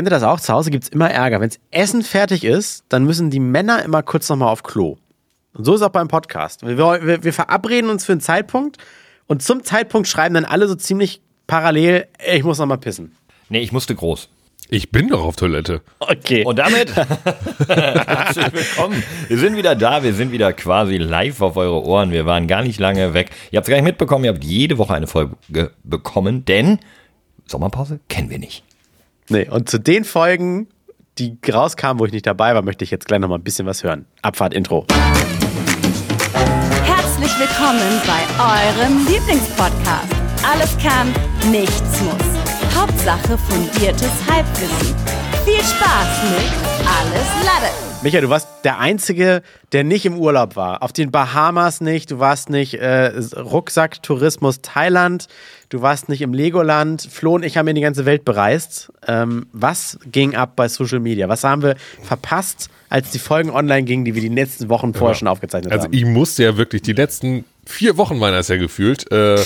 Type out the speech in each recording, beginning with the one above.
Kennt ihr das auch? Zu Hause gibt es immer Ärger. Wenn Essen fertig ist, dann müssen die Männer immer kurz nochmal auf Klo. Und so ist auch beim Podcast. Wir, wir, wir verabreden uns für einen Zeitpunkt und zum Zeitpunkt schreiben dann alle so ziemlich parallel, ich muss nochmal pissen. Nee, ich musste groß. Ich bin doch auf Toilette. Okay. Und damit herzlich willkommen. Wir sind wieder da, wir sind wieder quasi live auf eure Ohren. Wir waren gar nicht lange weg. Ihr habt es gar nicht mitbekommen, ihr habt jede Woche eine Folge bekommen, denn Sommerpause kennen wir nicht. Nee, und zu den Folgen, die rauskamen, wo ich nicht dabei war, möchte ich jetzt gleich noch mal ein bisschen was hören. Abfahrt Intro. Herzlich willkommen bei eurem Lieblingspodcast. Alles kann, nichts muss. Hauptsache fundiertes Halbwissen. Viel Spaß mit Alles Lade. Micha, du warst der Einzige, der nicht im Urlaub war. Auf den Bahamas nicht, du warst nicht äh, Rucksack-Tourismus Thailand, du warst nicht im Legoland. Flo und ich haben ja die ganze Welt bereist. Ähm, was ging ab bei Social Media? Was haben wir verpasst, als die Folgen online gingen, die wir die letzten Wochen vorher ja. schon aufgezeichnet also haben? Also ich musste ja wirklich, die letzten vier Wochen waren das ja gefühlt, äh,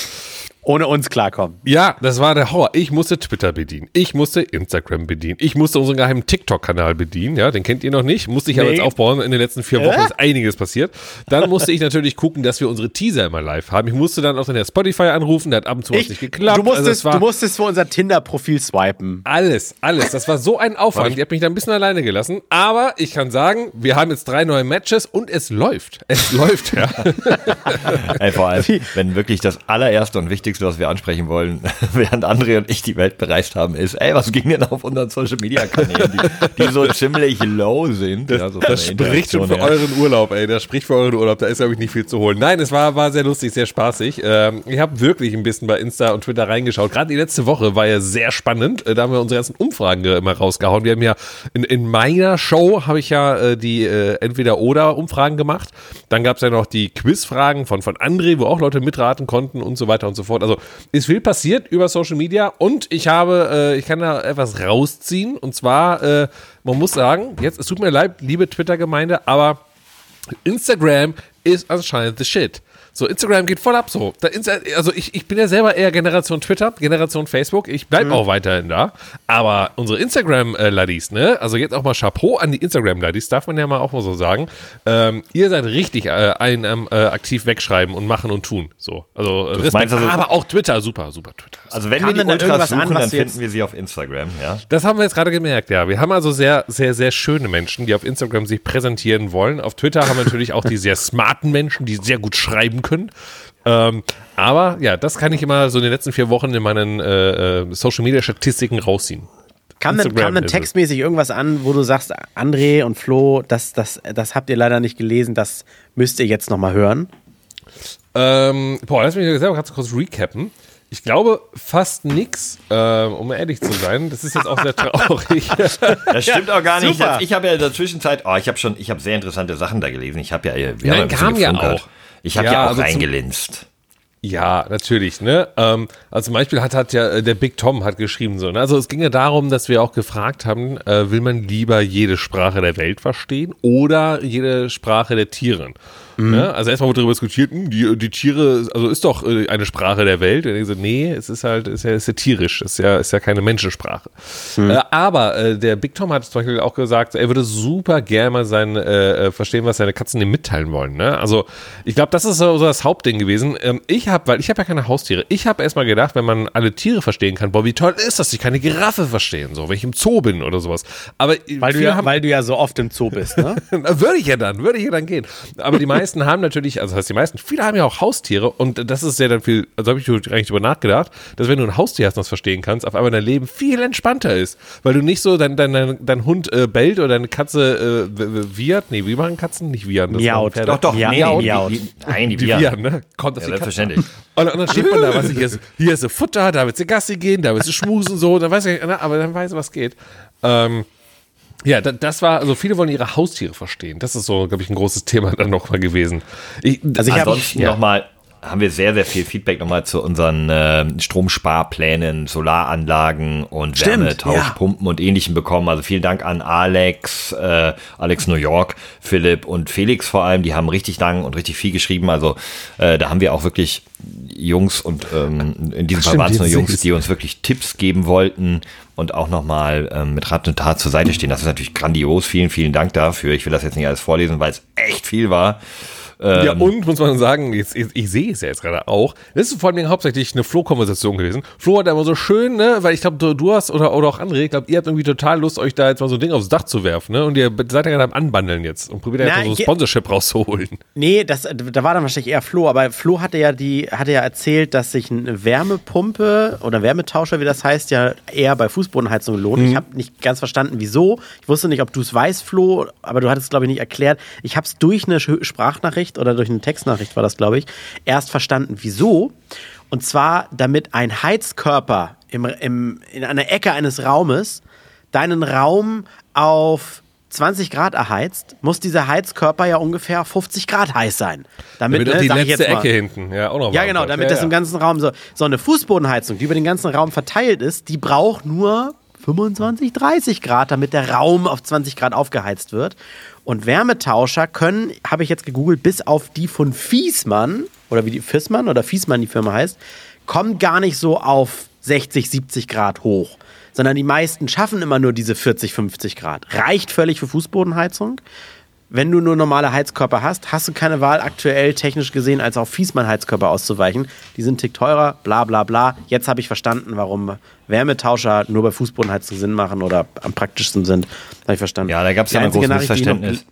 ohne uns klarkommen. Ja, das war der Horror. Ich musste Twitter bedienen. Ich musste Instagram bedienen. Ich musste unseren geheimen TikTok-Kanal bedienen. Ja, den kennt ihr noch nicht. Musste ich nee. aber jetzt aufbauen. In den letzten vier Wochen äh? ist einiges passiert. Dann musste ich natürlich gucken, dass wir unsere Teaser immer live haben. Ich musste dann auch den Spotify anrufen. Der hat ab und zu ich, was nicht geklappt. Du musstest, also du musstest für unser Tinder-Profil swipen. Alles, alles. Das war so ein Aufwand. Ich habe mich da ein bisschen alleine gelassen. Aber ich kann sagen, wir haben jetzt drei neue Matches und es läuft. Es läuft, ja. Ey, vor allem, wenn wirklich das allererste und wichtigste, was wir ansprechen wollen, während André und ich die Welt bereist haben, ist, ey, was ging denn auf unseren Social Media Kanälen, die, die so ziemlich low sind? Das, ja, so das spricht schon für her. euren Urlaub, ey, das spricht für euren Urlaub, da ist, glaube ich, nicht viel zu holen. Nein, es war, war sehr lustig, sehr spaßig. Ähm, ich habe wirklich ein bisschen bei Insta und Twitter reingeschaut. Gerade die letzte Woche war ja sehr spannend. Äh, da haben wir unsere ganzen Umfragen immer rausgehauen. Wir haben ja in, in meiner Show habe ich ja äh, die äh, Entweder-Oder-Umfragen gemacht. Dann gab es ja noch die Quizfragen von, von André, wo auch Leute mitraten konnten und so weiter und so fort. Also ist viel passiert über Social Media und ich habe, äh, ich kann da etwas rausziehen und zwar, äh, man muss sagen, jetzt, es tut mir leid, liebe Twitter-Gemeinde, aber Instagram ist anscheinend the shit. So, Instagram geht voll ab so. also ich, ich bin ja selber eher Generation Twitter, Generation Facebook. Ich bleibe mhm. auch weiterhin da. Aber unsere Instagram-Laddies, ne? Also jetzt auch mal Chapeau an die Instagram-Laddies, darf man ja mal auch mal so sagen. Ähm, ihr seid richtig äh, ein ähm, äh, aktiv wegschreiben und machen und tun. So. Also, Respekt, also aber auch Twitter, super, super Twitter. Also wenn wir die Ultras suchen, an, dann finden wir sie auf Instagram, ja? Das haben wir jetzt gerade gemerkt, ja. Wir haben also sehr, sehr, sehr schöne Menschen, die auf Instagram sich präsentieren wollen. Auf Twitter haben wir natürlich auch die sehr smarten Menschen, die sehr gut schreiben können. Ähm, aber ja, das kann ich immer so in den letzten vier Wochen in meinen äh, äh Social Media Statistiken rausziehen. Kam denn, kam denn textmäßig irgendwas an, wo du sagst, André und Flo, das, das, das habt ihr leider nicht gelesen, das müsst ihr jetzt nochmal hören? Ähm, boah, lass mich selber ganz kurz recappen. Ich glaube fast nichts, äh, um ehrlich zu sein. Das ist jetzt auch sehr traurig. das stimmt auch gar nicht. Super. Ich habe ja in der Zwischenzeit, oh, ich habe schon, ich habe sehr interessante Sachen da gelesen. Ich habe ja, wir Nein, haben ja kam ja auch. Ich habe ja, ja, auch also reingelinst. Ja, natürlich, ne? Ähm, also zum Beispiel hat, hat ja äh, der Big Tom hat geschrieben so. Ne? Also es ging ja darum, dass wir auch gefragt haben, äh, will man lieber jede Sprache der Welt verstehen oder jede Sprache der Tiere? Mhm. Ne? Also erstmal wurde darüber diskutiert, hm, die, die Tiere, also ist doch äh, eine Sprache der Welt. Und ich so, nee, es ist halt, ist ja, ist ja tierisch, ist ja, ist ja keine Menschensprache. Mhm. Äh, aber äh, der Big Tom hat zum Beispiel auch gesagt, er würde super gerne mal sein, äh, äh, verstehen, was seine Katzen ihm mitteilen wollen. Ne? Also ich glaube, das ist so, so, das Hauptding gewesen. Ähm, ich habe, weil ich habe ja keine Haustiere, ich habe erstmal gedacht, wenn man alle Tiere verstehen kann, boah, wie toll ist das, ich kann eine Giraffe verstehen, so, wenn ich im Zoo bin oder sowas. Aber weil du ja, haben, weil du ja so oft im Zoo bist, ne? würde ich ja dann, würde ich ja dann gehen. Aber die meisten haben natürlich, also das heißt die meisten, viele haben ja auch Haustiere und das ist ja dann viel, also habe ich eigentlich drüber nachgedacht, dass wenn du ein Haustier hast und das verstehen kannst, auf einmal dein Leben viel entspannter ist, weil du nicht so dein, dein, dein, dein Hund äh, bellt oder deine Katze äh, wiehert, nee, wie machen Katzen? Nicht wiehern. Miaut. Doch, doch, miaut. Nee, miaut. Die, nein, die, die wiehern. ne? Kommt auf ja, die selbstverständlich. Und, und, dann steht man da, was ich hier ist ein Futter, da willst du Gassi gehen, da willst du schmusen, so, dann weiß ich, aber dann weiß ich, was geht. Ähm, ja, das war, also viele wollen ihre Haustiere verstehen. Das ist so, glaube ich, ein großes Thema dann nochmal gewesen. Ich, also ich ansonsten ja. nochmal, haben wir sehr, sehr viel Feedback nochmal zu unseren äh, Stromsparplänen, Solaranlagen und Stimmt, Wärmetauschpumpen und ähnlichem bekommen. Also vielen Dank an Alex, äh, Alex New York, Philipp und Felix vor allem. Die haben richtig lang und richtig viel geschrieben. Also äh, da haben wir auch wirklich Jungs und ähm, in diesem Fall waren es nur Jungs, die uns wirklich Tipps geben wollten und auch nochmal ähm, mit Rat und Tat zur Seite stehen. Das ist natürlich grandios. Vielen, vielen Dank dafür. Ich will das jetzt nicht alles vorlesen, weil es echt viel war. Ja, und muss man sagen, jetzt, ich, ich sehe es ja jetzt gerade auch. Das ist vor allem hauptsächlich eine Flo-Konversation gewesen. Flo hat da immer so schön, ne, weil ich glaube, du, du hast oder, oder auch andere, ich glaube, ihr habt irgendwie total Lust, euch da jetzt mal so ein Ding aufs Dach zu werfen, ne? Und ihr seid ja gerade am Anbandeln jetzt und probiert ja Na, jetzt mal so ich- Sponsorship rauszuholen. Nee, das, da war dann wahrscheinlich eher Flo, aber Flo hatte ja die, hatte ja erzählt, dass sich eine Wärmepumpe oder Wärmetauscher, wie das heißt, ja eher bei Fußbodenheizung lohnt. Ich habe nicht ganz verstanden, wieso. Ich wusste nicht, ob du es weißt, Flo, aber du hattest es, glaube ich, nicht erklärt. Ich habe es durch eine Sch- Sprachnachricht oder durch eine Textnachricht war das, glaube ich, erst verstanden, wieso. Und zwar, damit ein Heizkörper im, im, in einer Ecke eines Raumes deinen Raum auf 20 Grad erheizt, muss dieser Heizkörper ja ungefähr 50 Grad heiß sein. Damit, Damit ne, die letzte. Ecke hinten, ja, auch noch Ja, genau, damit ja, das ja. im ganzen Raum so. So eine Fußbodenheizung, die über den ganzen Raum verteilt ist, die braucht nur 25, 30 Grad, damit der Raum auf 20 Grad aufgeheizt wird. Und Wärmetauscher können, habe ich jetzt gegoogelt, bis auf die von Fiesmann, oder wie die Fissmann oder Fiesmann die Firma heißt, kommen gar nicht so auf 60, 70 Grad hoch. Sondern die meisten schaffen immer nur diese 40, 50 Grad. Reicht völlig für Fußbodenheizung. Wenn du nur normale Heizkörper hast, hast du keine Wahl, aktuell technisch gesehen, als auf Fiesmann-Heizkörper auszuweichen. Die sind Tick teurer, bla bla bla. Jetzt habe ich verstanden, warum Wärmetauscher nur bei Fußbodenheizung Sinn machen oder am praktischsten sind. Habe ich verstanden. Ja, da gab es ja ein großes Missverständnis.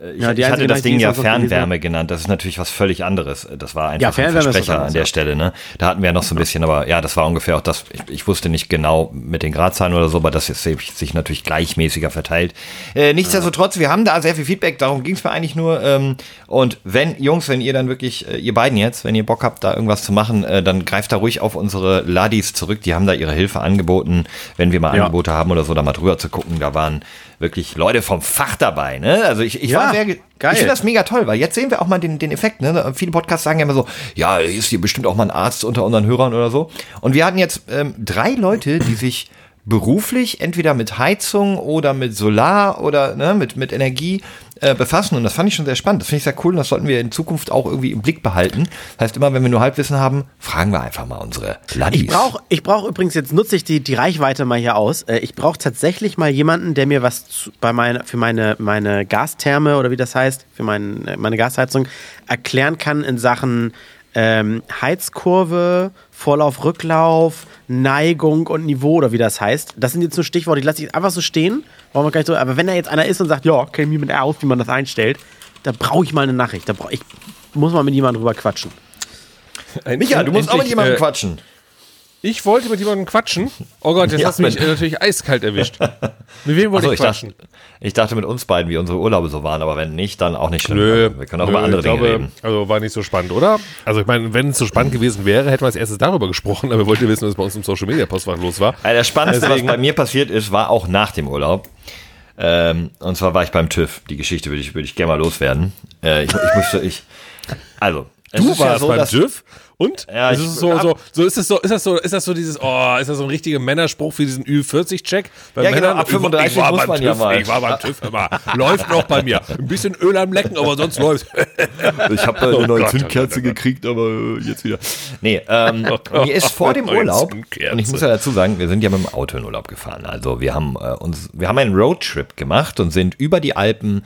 Ich, Ja, ich hatte das Ding ja Fernwärme genannt. Das ist natürlich was völlig anderes. Das war einfach Ja, ein Fernwärme was Versprecher an der ja. Stelle. Ne? Da hatten wir noch so ein bisschen, aber ja, das war ungefähr auch das. Ich, ich wusste nicht genau mit den Gradzahlen oder so, aber das ist sich sich natürlich gleichmäßiger verteilt. Äh, nichtsdestotrotz, wir haben da sehr viel Feedback. Darum ging es mir eigentlich nur. Ähm, und wenn, Jungs, wenn ihr dann wirklich, äh, ihr beiden jetzt, wenn ihr Bock habt, da irgendwas zu machen, äh, dann greift da ruhig auf unsere Ladis zurück. Die haben da ihre Hilfe angeboten, wenn wir mal Ja. Angebote haben oder so, da mal drüber zu gucken. Da waren wirklich Leute vom Fach dabei. Ne? Also ich, ich Ja, war sehr, ge- geil. ich finde das mega toll, weil jetzt sehen wir auch mal den, den Effekt. Ne? Viele Podcasts sagen ja immer so, ja, ist hier bestimmt auch mal ein Arzt unter unseren Hörern oder so. Und wir hatten jetzt ähm, drei Leute, die sich beruflich entweder mit Heizung oder mit Solar oder ne, mit, mit Energie äh, befassen. Und das fand ich schon sehr spannend. Das finde ich sehr cool und das sollten wir in Zukunft auch irgendwie im Blick behalten. Das heißt, immer wenn wir nur Halbwissen haben, fragen wir einfach mal unsere Ladis. Ich brauche ich brauch übrigens, jetzt nutze ich die, die Reichweite mal hier aus. Äh, Ich brauche tatsächlich mal jemanden, der mir was zu, bei meine, für meine, meine Gastherme oder wie das heißt, für mein, äh, meine Gasheizung erklären kann in Sachen ähm, Heizkurve, Vorlauf, Rücklauf, Neigung und Niveau oder wie das heißt. Das sind jetzt nur Stichworte, die lasse ich einfach so stehen. Brauchen wir gar nicht so. Aber wenn da jetzt einer ist und sagt, ja, kenne mich mit aus, wie man das einstellt, da brauche ich mal eine Nachricht. Da brauch, ich muss mal mit jemandem drüber quatschen. Micha, du musst auch mit Endlich, jemandem äh, quatschen. Ich wollte mit jemandem quatschen. Oh Gott, jetzt Ja, hast du mich natürlich eiskalt erwischt. Mit wem wollte Achso, ich quatschen? dachte, ich dachte mit uns beiden, wie unsere Urlaube so waren, aber wenn nicht, dann auch nicht schlimm. Nö, wir können auch nö, über andere Dinge glaube, reden. Also war nicht so spannend, oder? Also ich meine, wenn es so spannend gewesen wäre, hätten wir als erstes darüber gesprochen, aber wir wollten wissen, was bei uns im Social Media Postfach los war. Also das Spannendste, Deswegen- was bei mir passiert ist, war auch nach dem Urlaub. Ähm, und zwar war ich beim TÜV. Die Geschichte würde ich, würde ich gerne mal loswerden. Äh, ich, ich musste, ich, also. es Du ist ja warst so, beim TÜV und Ja, ist ich- es so, so, so ist es so, ist das so, ist das so dieses, oh, ist das so ein richtiger Männerspruch für diesen Ü40-Check? Bei Ja, genau, Männern, ab 35 ich war muss man ja TÜV, mal. Ich war beim TÜV immer. Läuft noch bei mir. Ein bisschen Öl am Lecken, aber sonst läuft. Ich habe Oh eine neue Gott, Zündkerze oh Gott, oh Gott. gekriegt, aber äh, jetzt wieder. Nee, ähm, Oh mir ist vor dem Urlaub, Zündkerze. und ich muss ja dazu sagen, wir sind ja mit dem Auto in Urlaub gefahren. Also wir haben äh, uns, wir haben einen Roadtrip gemacht und sind über die Alpen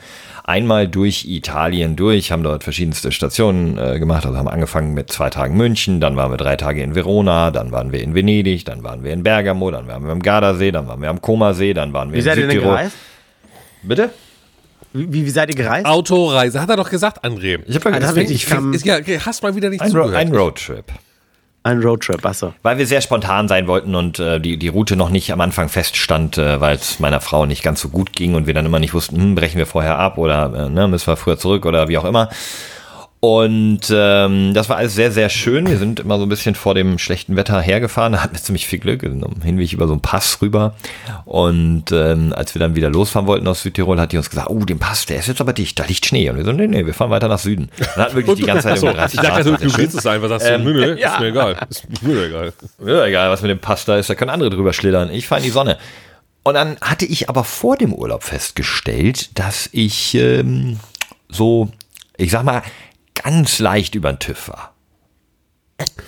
einmal durch Italien durch, haben dort verschiedenste Stationen äh, gemacht. Also haben angefangen mit zwei Tagen München, dann waren wir drei Tage in Verona, dann waren wir in Venedig, dann waren wir in Bergamo, dann waren wir am Gardasee, dann waren wir am Comasee, dann waren wir Wie in seid ihr denn Südtirol. gereist? Bitte? Wie, wie seid ihr gereist? Autoreise, hat er doch gesagt, André. Ich habe Ah, das hab ich kam- Ist, ja, hast mal wieder nicht ein, Ro zugehört. ein Roadtrip. Ein Roadtrip, achso. Weil wir sehr spontan sein wollten und äh, die, die Route noch nicht am Anfang feststand, äh, weil es meiner Frau nicht ganz so gut ging und wir dann immer nicht wussten, hm, brechen wir vorher ab oder äh, ne, müssen wir früher zurück oder wie auch immer. Und ähm, das war alles sehr, sehr schön. Wir sind immer so ein bisschen vor dem schlechten Wetter hergefahren. Da hatten wir ziemlich viel Glück. Am Hinweg über so einen Pass rüber. Und ähm, als wir dann wieder losfahren wollten aus Südtirol, hat die uns gesagt, oh, den Pass, der ist jetzt aber dicht, da liegt Schnee. Und wir so, nee, nee, wir fahren weiter nach Süden. Dann hatten wirklich die ganze Zeit 30 ich dachte, du, du willst es einfach, sagst du, Ähm, nö, nö, ja. ist mir egal. Ist mir egal. ja, egal, was mit dem Pass da ist, da können andere drüber schlittern. Ich fahre in die Sonne. Und dann hatte ich aber vor dem Urlaub festgestellt, dass ich ähm, so, ich sag mal, ganz leicht über den TÜV war.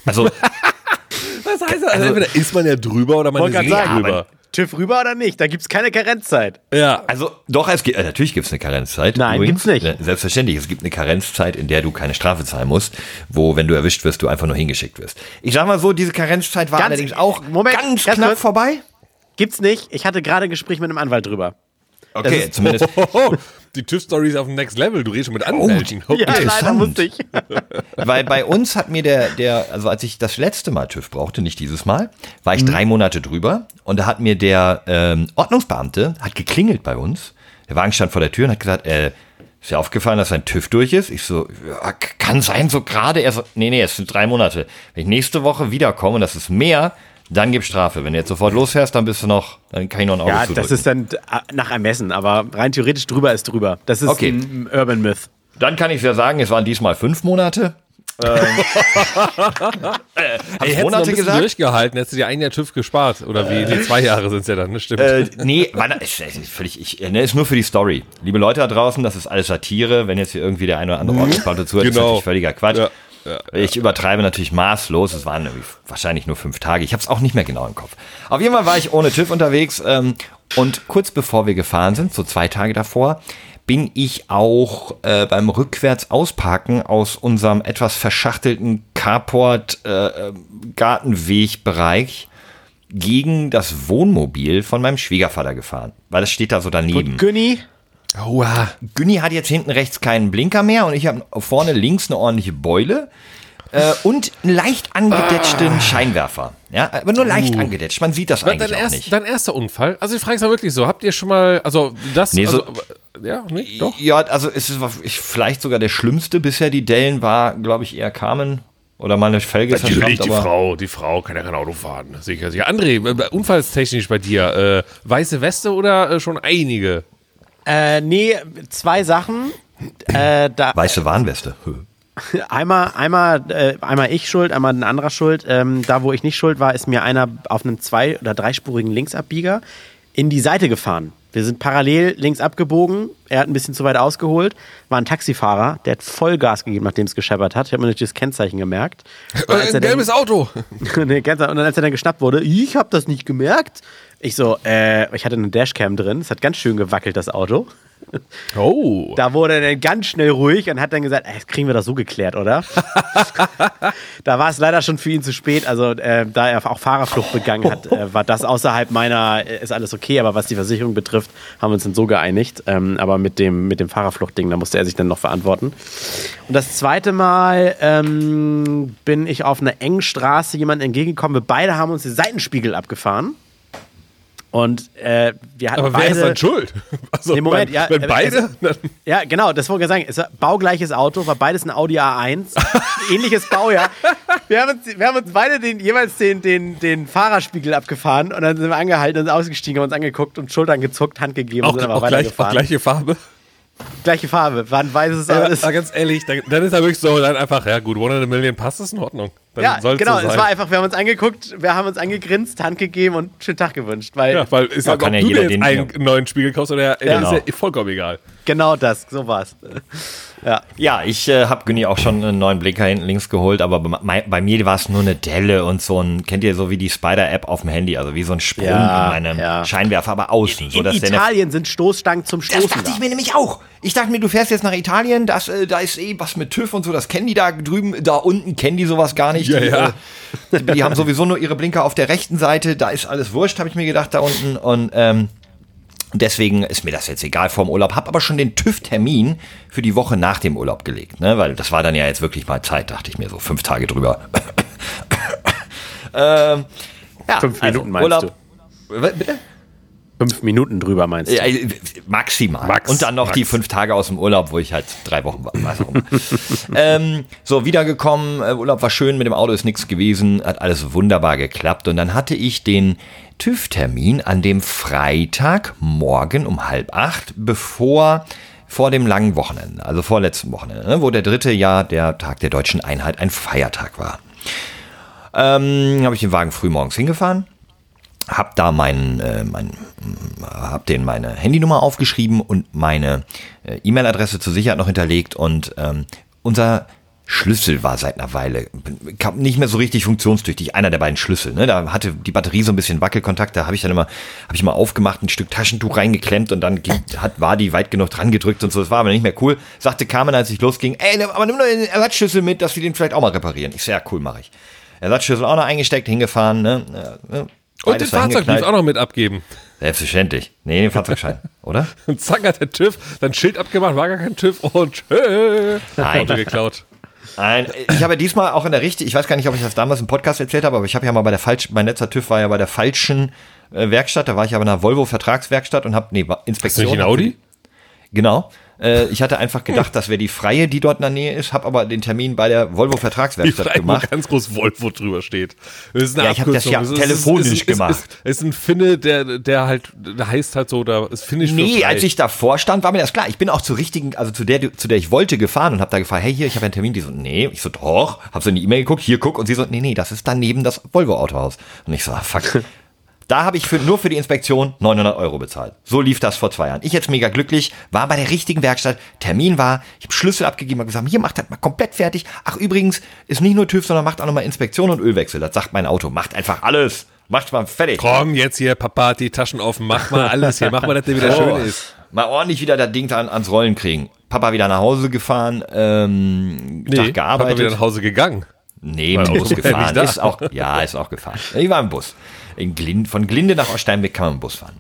Also, Was heißt das? Also, entweder ist man ja drüber oder man ist nicht sagen, drüber. TÜV rüber oder nicht? Da gibt es keine Karenzzeit. Ja. also doch, es gibt, äh, natürlich gibt es eine Karenzzeit. Nein, gibt's nicht. Äh, Selbstverständlich, es gibt eine Karenzzeit, in der du keine Strafe zahlen musst, wo, wenn du erwischt wirst, du einfach nur hingeschickt wirst. Ich sag mal so, diese Karenzzeit war Ganz- allerdings auch Moment, ganz ganz knapp vorbei. Gibt's nicht. Ich hatte gerade ein Gespräch mit einem Anwalt drüber. Okay, zumindest. Hohoho, die TÜV-Story ist auf dem Next Level. Du redest schon mit Anwälten. Ja, leider musste ich. Weil bei uns hat mir der, der, also als ich das letzte Mal TÜV brauchte, nicht dieses Mal, war Mhm. ich drei Monate drüber und da hat mir der ähm, Ordnungsbeamte, hat geklingelt bei uns, der Wagen stand vor der Tür und hat gesagt, äh, ist dir aufgefallen, dass sein TÜV durch ist? Ich so, ja, kann sein, so gerade. Er so, nee, nee, es sind drei Monate. Wenn ich nächste Woche wiederkomme und das ist mehr, dann gib Strafe. Wenn du jetzt sofort losfährst, dann bist du noch, dann kann ich noch ein Auge Ja, zudrücken. das ist dann äh, nach Ermessen, aber rein theoretisch drüber ist drüber. Das ist Okay. ein Urban Myth. Dann kann ich ja sagen, es waren diesmal fünf Monate. Ähm, äh, hättest du noch ein Monate bisschen gesagt? durchgehalten, hättest du dir ein Jahr TÜV gespart. Oder wie? Nee, zwei Jahre sind es ja dann, ne? Stimmt. Äh, nee, war, ist, ist völlig, ich, ne, ist nur für die Story. Liebe Leute da draußen, das ist alles Satire. Wenn jetzt hier irgendwie der eine oder andere Ordnungsbeamte dazu hört, ist Genau. natürlich völliger Quatsch. Ja, ja, Ich übertreibe natürlich maßlos. Es waren wahrscheinlich nur fünf Tage. Ich habe es auch nicht mehr genau im Kopf. Auf jeden Fall war ich ohne TÜV unterwegs. Ähm, und kurz bevor wir gefahren sind, so zwei Tage davor, bin ich auch äh, beim rückwärts ausparken aus unserem etwas verschachtelten Carport äh, äh, Gartenwegbereich gegen das Wohnmobil von meinem Schwiegervater gefahren, weil das steht da so daneben. Günni, Aua. Günni hat jetzt hinten rechts keinen Blinker mehr und ich habe vorne links eine ordentliche Beule äh, und einen leicht angedetschten Scheinwerfer. Ja, aber nur leicht angedetscht. Man sieht das Dein, eigentlich auch erst, nicht. dein erster Unfall? Also ich frage es mal wirklich so, habt ihr schon mal, also das, Nee, so- also, ja, nicht? Doch. Ja, also es ist ich, vielleicht sogar der schlimmste bisher. Die Dellen war, glaube ich, eher Carmen oder meine Felge ist Natürlich, die aber- Frau, die Frau kann ja kein Auto fahren. Sicher, sicher. André, äh, unfallstechnisch bei dir, äh, weiße Weste oder äh, schon einige? Äh, nee, zwei Sachen. Äh, da, Weiße Warnweste. einmal, einmal, äh, einmal ich schuld, einmal ein anderer schuld. Ähm, da, wo ich nicht schuld war, ist mir einer auf einem zwei- oder dreispurigen Linksabbieger in die Seite gefahren. Wir sind parallel links abgebogen. Er hat ein bisschen zu weit ausgeholt. War ein Taxifahrer, der hat Vollgas gegeben, nachdem es gescheppert hat. Ich habe mir natürlich das Kennzeichen gemerkt. Äh, dann- gelbes Auto. nee, und dann, als er dann geschnappt wurde, ich habe das nicht gemerkt. Ich so, äh, ich hatte eine Dashcam drin. Es hat ganz schön gewackelt, das Auto. Oh. Da wurde er dann ganz schnell ruhig und hat dann gesagt, ey, kriegen wir das so geklärt, oder? da war es leider schon für ihn zu spät. Also äh, da er auch Fahrerflucht begangen hat, äh, war das außerhalb meiner, äh, ist alles okay. Aber was die Versicherung betrifft, haben wir uns dann so geeinigt. Ähm, aber mit dem, mit dem Fahrerfluchtding, da musste er sich dann noch verantworten. Und das zweite Mal ähm, bin ich auf einer engen Straße jemandem entgegengekommen. Wir beide haben uns die Seitenspiegel abgefahren. Und äh, wir hatten Aber wer beide, ist dann schuld? Also, Nee, Moment, wenn, ja, wenn äh, beide? also- Ja, genau, das wollte ich sagen. Es war baugleiches Auto, war beides ein Audi A1. ähnliches Baujahr. Wir haben uns, wir haben uns beide den, jeweils den, den, den Fahrerspiegel abgefahren und dann sind wir angehalten und sind ausgestiegen, haben uns angeguckt und Schultern gezuckt, Hand gegeben auch, und sind auch, gleich, auch gleiche Farbe? Gleiche Farbe, war ein weißes Ja, alles. aber ganz ehrlich, dann, dann ist er wirklich so, dann einfach, ja gut, one in a million passt, ist in Ordnung. Dann Ja, genau, so es war einfach, wir haben uns angeguckt, wir haben uns angegrinst, Hand gegeben und schönen Tag gewünscht, weil Ja, weil ist Ja, ja, kann ob ja du jeder dir jetzt den- einen neuen Spiegel kaufst oder ja, Genau. ist ja vollkommen egal. genau das, so war's. Ja. Ja, ich äh, habe Günni auch schon einen neuen Blinker hinten links geholt, aber bei, bei mir war es nur eine Delle und so ein, kennt ihr so wie die Spider-App auf dem Handy, also wie so ein Sprung Ja, in meinem ja. Scheinwerfer, aber außen. so In dass der eine- Italien sind Stoßstangen zum Das Stoßen dachte da. ich mir nämlich auch. Ich dachte mir, du fährst jetzt nach Italien, das, äh, da ist eh was mit TÜV und so, das kennen die da drüben, da unten kennen die sowas gar nicht. Ja, die, ja. Äh, die, die haben sowieso nur ihre Blinker auf der rechten Seite, da ist alles wurscht, habe ich mir gedacht, da unten. Und ähm, deswegen ist mir das jetzt egal vorm Urlaub. Hab aber schon den TÜV-Termin für die Woche nach dem Urlaub gelegt, ne? weil das war dann ja jetzt wirklich mal Zeit, dachte ich mir so, fünf Tage drüber. ähm, ja, Fünf Minuten meinst Urlaub. du? Bitte? Fünf Minuten drüber meinst du? Ja, äh, maximal. Max, und dann noch Max. die fünf Tage aus dem Urlaub, wo ich halt drei Wochen war. Was auch ähm, so, wiedergekommen, äh, Urlaub war schön, mit dem Auto ist nichts gewesen, hat alles wunderbar geklappt. Und dann hatte ich den TÜV-Termin an dem Freitagmorgen um halb acht, bevor vor dem langen Wochenende, also vor letzten Wochenende, ne, wo der dritte Jahr der Tag der deutschen Einheit ein Feiertag war. Ähm, habe ich den Wagen früh morgens hingefahren, hab da meinen, äh, mein, hab den meine Handynummer aufgeschrieben und meine äh, E-Mail-Adresse zur Sicherheit noch hinterlegt und ähm, unser Schlüssel war seit einer Weile nicht mehr so richtig funktionstüchtig. Einer der beiden Schlüssel. Ne? Da hatte die Batterie so ein bisschen Wackelkontakt. Da habe ich dann immer, habe ich mal aufgemacht, ein Stück Taschentuch reingeklemmt und dann ging, hat, war die weit genug dran gedrückt und so. Das war aber nicht mehr cool. Sagte Carmen, als ich losging, ey, nimm- aber nimm nur den Ersatzschlüssel mit, dass wir den vielleicht auch mal reparieren. Ich so, ja, cool, mache ich. Ersatzschlüssel auch noch eingesteckt, hingefahren. Ne? Und den Fahrzeugbrief auch noch mit abgeben. Selbstverständlich. Nee, den Fahrzeugschein, oder? Und zack hat der TÜV sein Schild abgemacht, war gar kein TÜV und tschö. Nein. Auto geklaut. Nein, ich habe diesmal auch in der richtigen, ich weiß gar nicht, ob ich das damals im Podcast erzählt habe, aber ich habe ja mal bei der falschen, mein letzter TÜV war ja bei der falschen äh, Werkstatt, da war ich aber in einer Volvo Vertragswerkstatt und habe, nee, war Ist Inspektion. nicht ein Audi? Genau. Äh, ich hatte einfach gedacht, das wäre die freie, die dort in der Nähe ist, habe aber den Termin bei der Volvo Vertragswerkstatt wo gemacht. ganz groß Volvo drüber steht. Ist Ja, ich hab das ja ist- telefonisch es ist, gemacht. Es ist, ist ein Finne, der, der halt, der heißt halt so, da ist Finnisch Nee, als ich davor stand, war mir das klar. Ich bin auch zur richtigen, also zu der, zu der ich wollte, gefahren und habe da gefragt, hey, hier, ich habe einen Termin. Die so, nee. Ich so, doch. Hab so in die E-Mail geguckt, hier, guck. Und sie so, nee, nee, das ist daneben das Volvo-Autohaus. Und ich so, ah, fuck. Da habe ich für, nur für die Inspektion 900 Euro bezahlt. So lief das vor zwei Jahren. Ich jetzt mega glücklich, war bei der richtigen Werkstatt, Termin war, ich habe Schlüssel abgegeben, habe gesagt, hier macht das mal komplett fertig. Ach übrigens, ist nicht nur TÜV, sondern macht auch nochmal Inspektion und Ölwechsel. Das sagt mein Auto. Macht einfach alles. Macht mal fertig. Komm jetzt hier, Papa die Taschen offen, mach mal alles hier, mach mal, dass der wieder Oh. schön ist. Mal ordentlich wieder das Ding an, ans Rollen kriegen. Papa wieder nach Hause gefahren, ähm, Tag Papa wieder gearbeitet. nach Hause gegangen. Nee, mit dem Bus gefahren. Ist auch, ja, ist auch gefahren. Ich war im Bus. In Glinde, von Glinde nach Oststeinbeck kann man Bus fahren.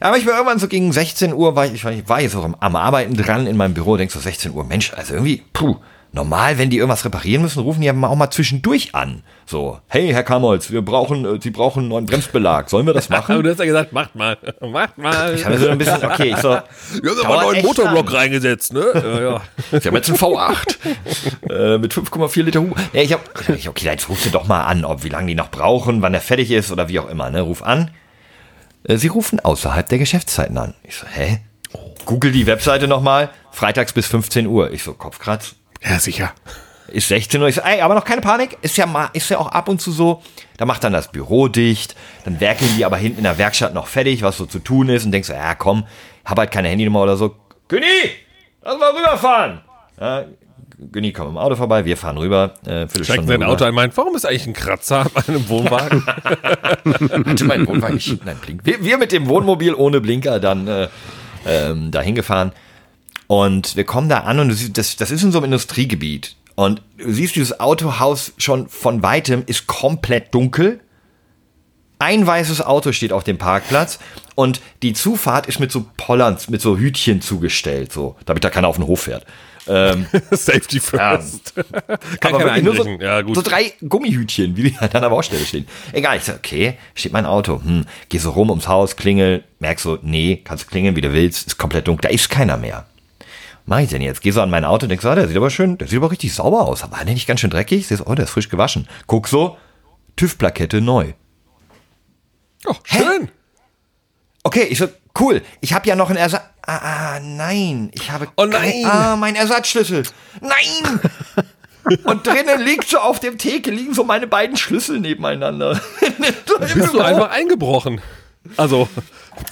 Aber ich war irgendwann so gegen 16 Uhr, war ich, ich war- jetzt auch am, am Arbeiten dran in meinem Büro, denkst so 16 Uhr, Mensch, also irgendwie, puh, normal, wenn die irgendwas reparieren müssen, rufen die ja auch mal zwischendurch an. So, hey, Herr Kamholz, wir brauchen, äh, Sie brauchen einen neuen Bremsbelag, sollen wir das machen? Aber du hast ja gesagt, macht mal, macht mal. Ich habe so ein bisschen, okay, ich so, Wir haben aber einen neuen Motorblock lang. reingesetzt, ne? Ja, ja. Sie haben jetzt einen V8 äh, mit 5,4 Liter Hu. Ja, ich habe, ich, okay, jetzt rufst du doch mal an, ob wie lange die noch brauchen, wann der fertig ist oder wie auch immer. Ne? Ruf an. Äh, Sie rufen außerhalb der Geschäftszeiten an. Ich so, hä? Google die Webseite nochmal. Freitags bis 15 Uhr. Ich so, Kopfkratz. Ja, sicher. Ist 16 Uhr. Ich so, ey, aber noch keine Panik. Ist ja, mal, ist ja auch ab und zu so. Da macht dann das Büro dicht. Dann werkeln die aber hinten in der Werkstatt noch fertig, was so zu tun ist. Und denkst so, ja komm, hab halt keine Handynummer oder so. Günni, lass mal rüberfahren. Ja, Günni kommt im Auto vorbei, wir fahren rüber. Äh, Steigt sein. Auto ein, meint, warum ist eigentlich ein Kratzer an meinem Wohnwagen? Hatte mein Wohnwagen nicht. Nein, Blink. Wir, wir mit dem Wohnmobil ohne Blinker dann äh, ähm, da hingefahren. Und wir kommen da an und du siehst, das, das ist in so einem Industriegebiet. Und du siehst dieses Autohaus schon von weitem, ist komplett dunkel. Ein weißes Auto steht auf dem Parkplatz und die Zufahrt ist mit so Pollands, mit so Hütchen zugestellt, so, damit da keiner auf den Hof fährt. Ähm, Safety first. Kann aber nur so. Ja, gut. so drei Gummihütchen, wie die an der Baustelle stehen. Egal, ich so, okay, steht mein Auto. Hm, geh so rum ums Haus, klingel, merkst so, nee, kannst klingeln, wie du willst, ist komplett dunkel, da ist keiner mehr. Mach ich denn jetzt? Geh so an mein Auto und denk so, ah, der sieht aber schön, der sieht aber richtig sauber aus. Aber der nicht ganz schön dreckig? Siehst, oh, der ist frisch gewaschen. Guck so, TÜV-Plakette neu. oh, schön. Okay, ich so, cool. Ich habe ja noch einen Ersatz. Ah, ah, nein. Ich habe. Oh nein. Kein, ah, mein Ersatzschlüssel. Nein! Und drinnen liegt so auf dem Theke, liegen so meine beiden Schlüssel nebeneinander. Bist du einfach eingebrochen? Also,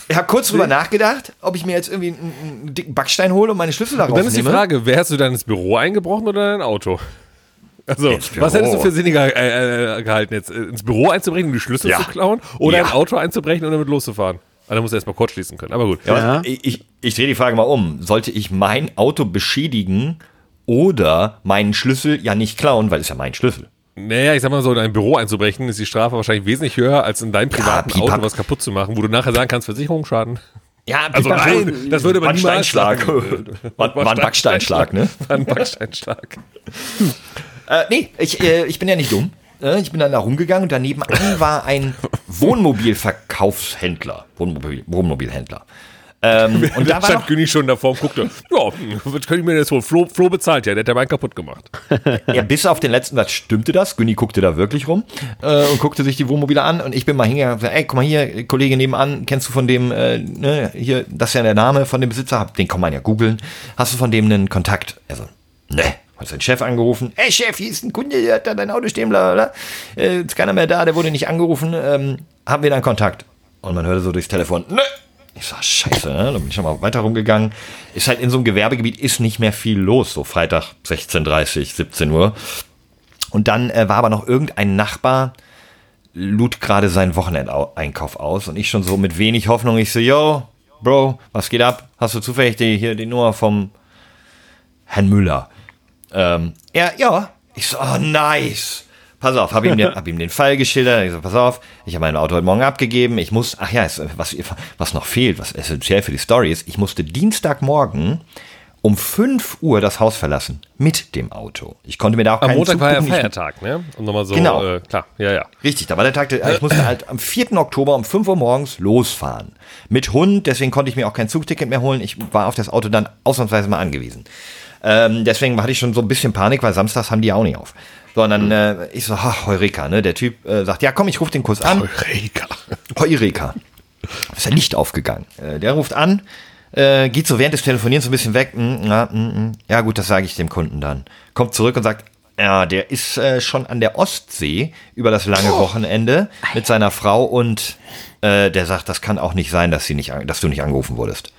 Ich habe kurz drüber nachgedacht, ob ich mir jetzt irgendwie einen, einen dicken Backstein hole und meine Schlüssel darauf und dann ist die nehme. Frage, wer hast du dann ins Büro eingebrochen oder dein Auto? Also, was hättest du für sinniger äh, äh, gehalten jetzt? Äh, Ins Büro einzubrechen, um die Schlüssel Ja. zu klauen? Oder Ja. ein Auto einzubrechen und damit loszufahren? Ah, da musst du erstmal kurz schließen können, aber gut. Ja, Ich, ich, ich drehe die Frage mal um. Sollte ich mein Auto beschädigen oder meinen Schlüssel ja nicht klauen, weil es ja mein Schlüssel. Naja, ich sag mal so, in ein Büro einzubrechen, ist die Strafe wahrscheinlich wesentlich höher, als in deinem privaten pipapo. Auto was kaputt zu machen, wo du nachher sagen kannst, Versicherungsschaden. Ja, Also nein, das würde man Backsteinschlag. sagen. War, war ein Backsteinschlag, ne? War ein Backsteinschlag. Äh, nee, ich, äh, ich bin ja nicht dumm. äh, ich bin dann da rumgegangen und daneben an war ein Wohnmobilverkaufshändler. Wohnmobil, Wohnmobilhändler. Ähm, und da war stand Günni schon davor und guckte, ja, was könnte ich mir jetzt holen? Flo, Flo bezahlt ja, der hat ja meinen kaputt gemacht. ja, bis auf den letzten Satz stimmte das. Günni guckte da wirklich rum äh, und guckte sich die Wohnmobile an. Und ich bin mal hingegangen ey, guck mal hier, Kollege nebenan, kennst du von dem, äh, ne, hier, das ist ja der Name von dem Besitzer, den kann man ja googeln. Hast du von dem einen Kontakt? Also, ne. Hat seinen Chef angerufen. Ey Chef, hier ist ein Kunde, der hat da dein Auto stehen, bla bla bla. Äh, ist keiner mehr da, der wurde nicht angerufen. Ähm, haben wir dann Kontakt? Und man hörte so durchs Telefon, ne. Ich sag, scheiße, ne? Dann bin ich schon mal weiter rumgegangen. Ist halt in so einem Gewerbegebiet ist nicht mehr viel los, so Freitag 16.30, 17 Uhr. Und dann äh, war aber noch irgendein Nachbar, lud gerade seinen Wochenendeinkauf aus und ich schon so mit wenig Hoffnung, ich so, yo, Bro, was geht ab? Hast du zufällig die, hier die Nummer vom Herrn Müller? Ähm, ja, ja. Ich so, oh, nice. Pass auf, hab ihm, den, hab ihm den Fall geschildert. Ich so, pass auf, ich habe mein Auto heute Morgen abgegeben. Ich muss, ach ja, was, was noch fehlt, was essentiell für die Story ist, ich musste Dienstagmorgen um 5 Uhr das Haus verlassen mit dem Auto. Ich konnte mir da auch Am keinen Montag Zug war ja Feiertag, ne? Und nochmal so, Genau. äh, klar, ja, ja. Richtig, da war der Tag, der, ich musste halt am 4. Oktober um 5 Uhr morgens losfahren. Mit Hund, deswegen konnte ich mir auch kein Zugticket mehr holen. Ich war auf das Auto dann ausnahmsweise mal angewiesen. Ähm, deswegen hatte ich schon so ein bisschen Panik, weil samstags haben die ja auch nicht auf. Sondern äh, ich so, ach, Heureka, ne? Der Typ äh, sagt, ja komm, ich rufe den kurz an. Eureka. Heureka. Ist ja Licht aufgegangen. Äh, der ruft an, äh, geht so während des Telefonierens so ein bisschen weg. Mm, ja, mm, mm. ja gut, das sage ich dem Kunden dann. Kommt zurück und sagt, ja, der ist äh, schon an der Ostsee über das lange Wochenende mit seiner Frau und äh, der sagt, das kann auch nicht sein, dass, sie nicht, dass du nicht angerufen wurdest.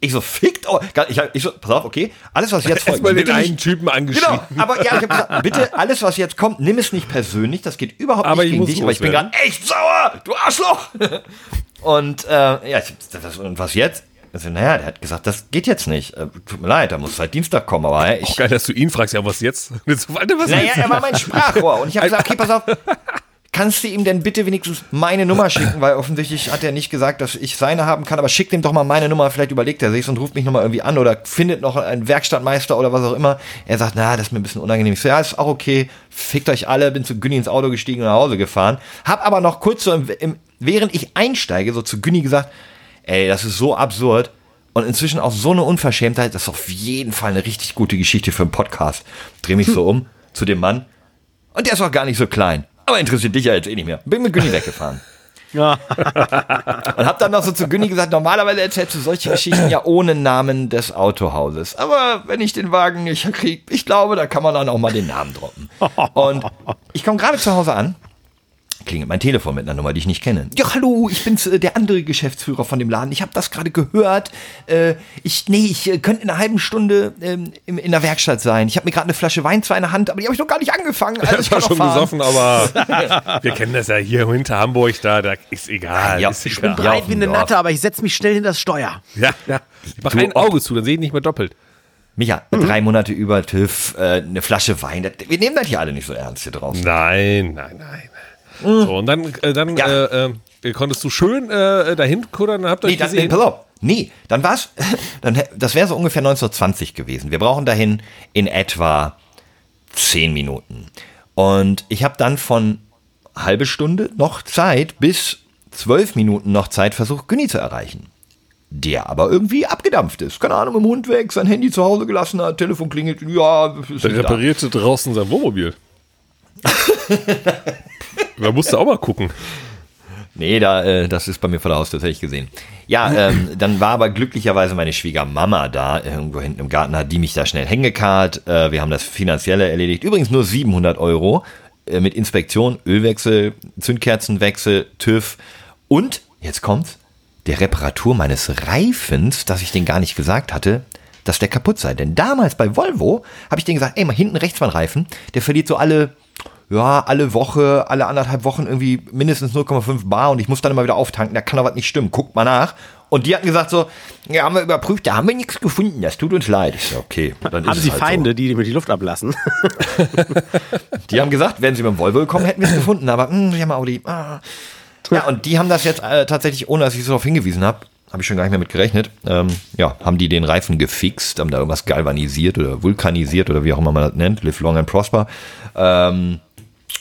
Ich so, fickt euch. Ich, ich so, pass auf, okay, alles, was jetzt folgt. Erstmal den bitte nicht- einen Typen angeschrieben. Genau, aber ja, ich habe gesagt, bitte alles, was jetzt kommt, nimm es nicht persönlich, das geht überhaupt Aber nicht ich gegen dich, aber ich bin gerade echt sauer, du Arschloch. Und äh, ja, ich, das, und was jetzt? Also, naja, der hat gesagt, das geht jetzt nicht. Äh, tut mir leid, da muss halt Dienstag kommen, aber hey, ich. Geil, dass du ihn fragst, ja, was jetzt? Alter, was Naja, jetzt? er war mein Sprachrohr und ich habe gesagt, okay, pass auf. Kannst du ihm denn bitte wenigstens meine Nummer schicken? Weil offensichtlich hat er nicht gesagt, dass ich seine haben kann, aber schick ihm doch mal meine Nummer, vielleicht überlegt er sich und ruft mich nochmal irgendwie an oder findet noch einen Werkstattmeister oder was auch immer. Er sagt, na, das ist mir ein bisschen unangenehm. Ich so, ja, ist auch okay, fickt euch alle, bin zu Günni ins Auto gestiegen und nach Hause gefahren. Hab aber noch kurz so, im, im, während ich einsteige, so zu Günni gesagt, ey, das ist so absurd. Und inzwischen auch so eine Unverschämtheit, das ist auf jeden Fall eine richtig gute Geschichte für einen Podcast. Dreh mich so um zu dem Mann. Und der ist auch gar nicht so klein. Aber interessiert dich ja jetzt eh nicht mehr. Bin mit Günni weggefahren. Ja. Und hab dann noch so zu Günni gesagt, normalerweise erzählst du solche Geschichten ja ohne Namen des Autohauses. Aber wenn ich den Wagen nicht krieg, ich glaube, da kann man dann auch mal den Namen droppen. Und ich komme gerade zu Hause an, klingelt mein Telefon mit einer Nummer, die ich nicht kenne. Ja, hallo, ich bin's, äh, der andere Geschäftsführer von dem Laden. Ich habe das gerade gehört. Äh, ich, nee, ich äh, könnte in einer halben Stunde ähm, in, in der Werkstatt sein. Ich habe mir gerade eine Flasche Wein zwar in der Hand, aber die habe ich noch gar nicht angefangen. Also Das ich war schon fahren. gesoffen, aber wir kennen das ja hier hinter Hamburg, da, da ist egal. Ja, ist ich egal. bin Breit wie eine. Natte, aber ich setze mich schnell hinter das Steuer. Ja, ja. Ich mach Du, ein Auge zu, dann sehe ich nicht mehr doppelt. Micha, drei Monate über TÜV, äh, eine Flasche Wein. Das, wir nehmen das hier alle nicht so ernst hier draußen. Nein, nein, nein. So, und dann, äh, dann Ja. äh, äh, konntest du schön äh, dahin kuddern, habt ihr Nee, euch dann, nee, gesehen? pass auf. Nee, dann war's, dann, das wäre so ungefähr 1920 gewesen. Wir brauchen dahin in etwa zehn Minuten. Und ich habe dann von halbe Stunde noch Zeit bis zwölf Minuten noch Zeit versucht, Günni zu erreichen. Der aber irgendwie abgedampft ist. Keine Ahnung, im Hund weg, sein Handy zu Hause gelassen hat, Telefon klingelt, ja, ist Der nicht da. reparierte draußen sein Wohnmobil. da musst du auch mal gucken. Nee, da, äh, das ist bei mir vor der Haustür, das hätte ich gesehen. Ja, ähm, dann war aber glücklicherweise meine Schwiegermama da, irgendwo hinten im Garten, hat die mich da schnell hängekarrt. Äh, wir haben das Finanzielle erledigt. Übrigens nur 700 Euro äh, mit Inspektion, Ölwechsel, Zündkerzenwechsel, TÜV und, jetzt kommt's, der Reparatur meines Reifens, dass ich den gar nicht gesagt hatte, dass der kaputt sei. Denn damals bei Volvo habe ich denen gesagt, ey, mal hinten rechts mein Reifen, der verliert so alle, ja, alle Woche, alle anderthalb Wochen irgendwie mindestens 0,5 Bar und ich muss dann immer wieder auftanken, da kann doch was nicht stimmen, guckt mal nach. Und die hatten gesagt so, ja, haben wir überprüft, da haben wir nichts gefunden, das tut uns leid. Ich so, okay. Dann ist Haben es Sie halt Feinde, die mir die Luft ablassen? So. Die haben gesagt, wären sie mit dem Volvo gekommen, hätten wir es gefunden, aber mh, wir haben Audi. Ah. Ja, und die haben das jetzt äh, tatsächlich, ohne dass ich so darauf hingewiesen habe, habe ich schon gar nicht mehr mit gerechnet, ähm, ja, haben die den Reifen gefixt, haben da irgendwas galvanisiert oder vulkanisiert oder wie auch immer man das nennt, live long and prosper. Ähm,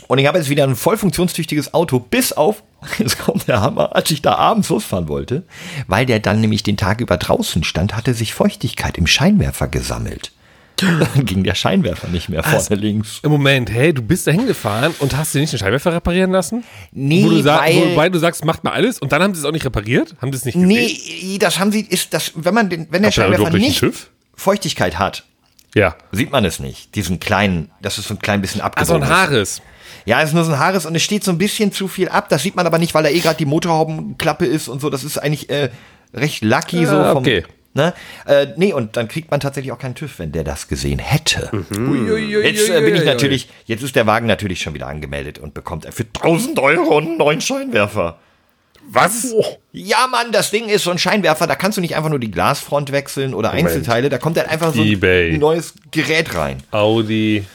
Und ich habe jetzt wieder ein voll funktionstüchtiges Auto, bis auf, jetzt kommt der Hammer, als ich da abends losfahren wollte, weil der dann nämlich den Tag über draußen stand, hatte sich Feuchtigkeit im Scheinwerfer gesammelt. Dann ging der Scheinwerfer nicht mehr vorne links. Im Moment, hey, du bist da hingefahren und hast dir nicht den Scheinwerfer reparieren lassen? Nee, wo du sa- weil- wobei du sagst, macht mal alles und dann haben sie es auch nicht repariert? Haben sie es nicht gesehen? Nee, das haben sie, ist das, wenn man den, wenn der Habt Scheinwerfer nicht? Feuchtigkeit hat, Ja. sieht man es nicht. Diesen kleinen, das ist so ein klein bisschen Also abgebogen. ein Haares. Ja, es ist nur so ein Haares und es steht so ein bisschen zu viel ab. Das sieht man aber nicht, weil da eh gerade die Motorhaubenklappe ist und so. Das ist eigentlich äh, recht lucky so vom. okay. Ne? Äh, nee, und dann kriegt man tatsächlich auch keinen TÜV, wenn der das gesehen hätte. Uiuiui. Jetzt äh, bin ich natürlich, jetzt ist der Wagen natürlich schon wieder angemeldet und bekommt er für 1000 Euro einen neuen Scheinwerfer. Was? Ja, Mann, das Ding ist so ein Scheinwerfer, da kannst du nicht einfach nur die Glasfront wechseln oder Einzelteile, da kommt dann einfach so ein eBay. neues Gerät rein. Audi.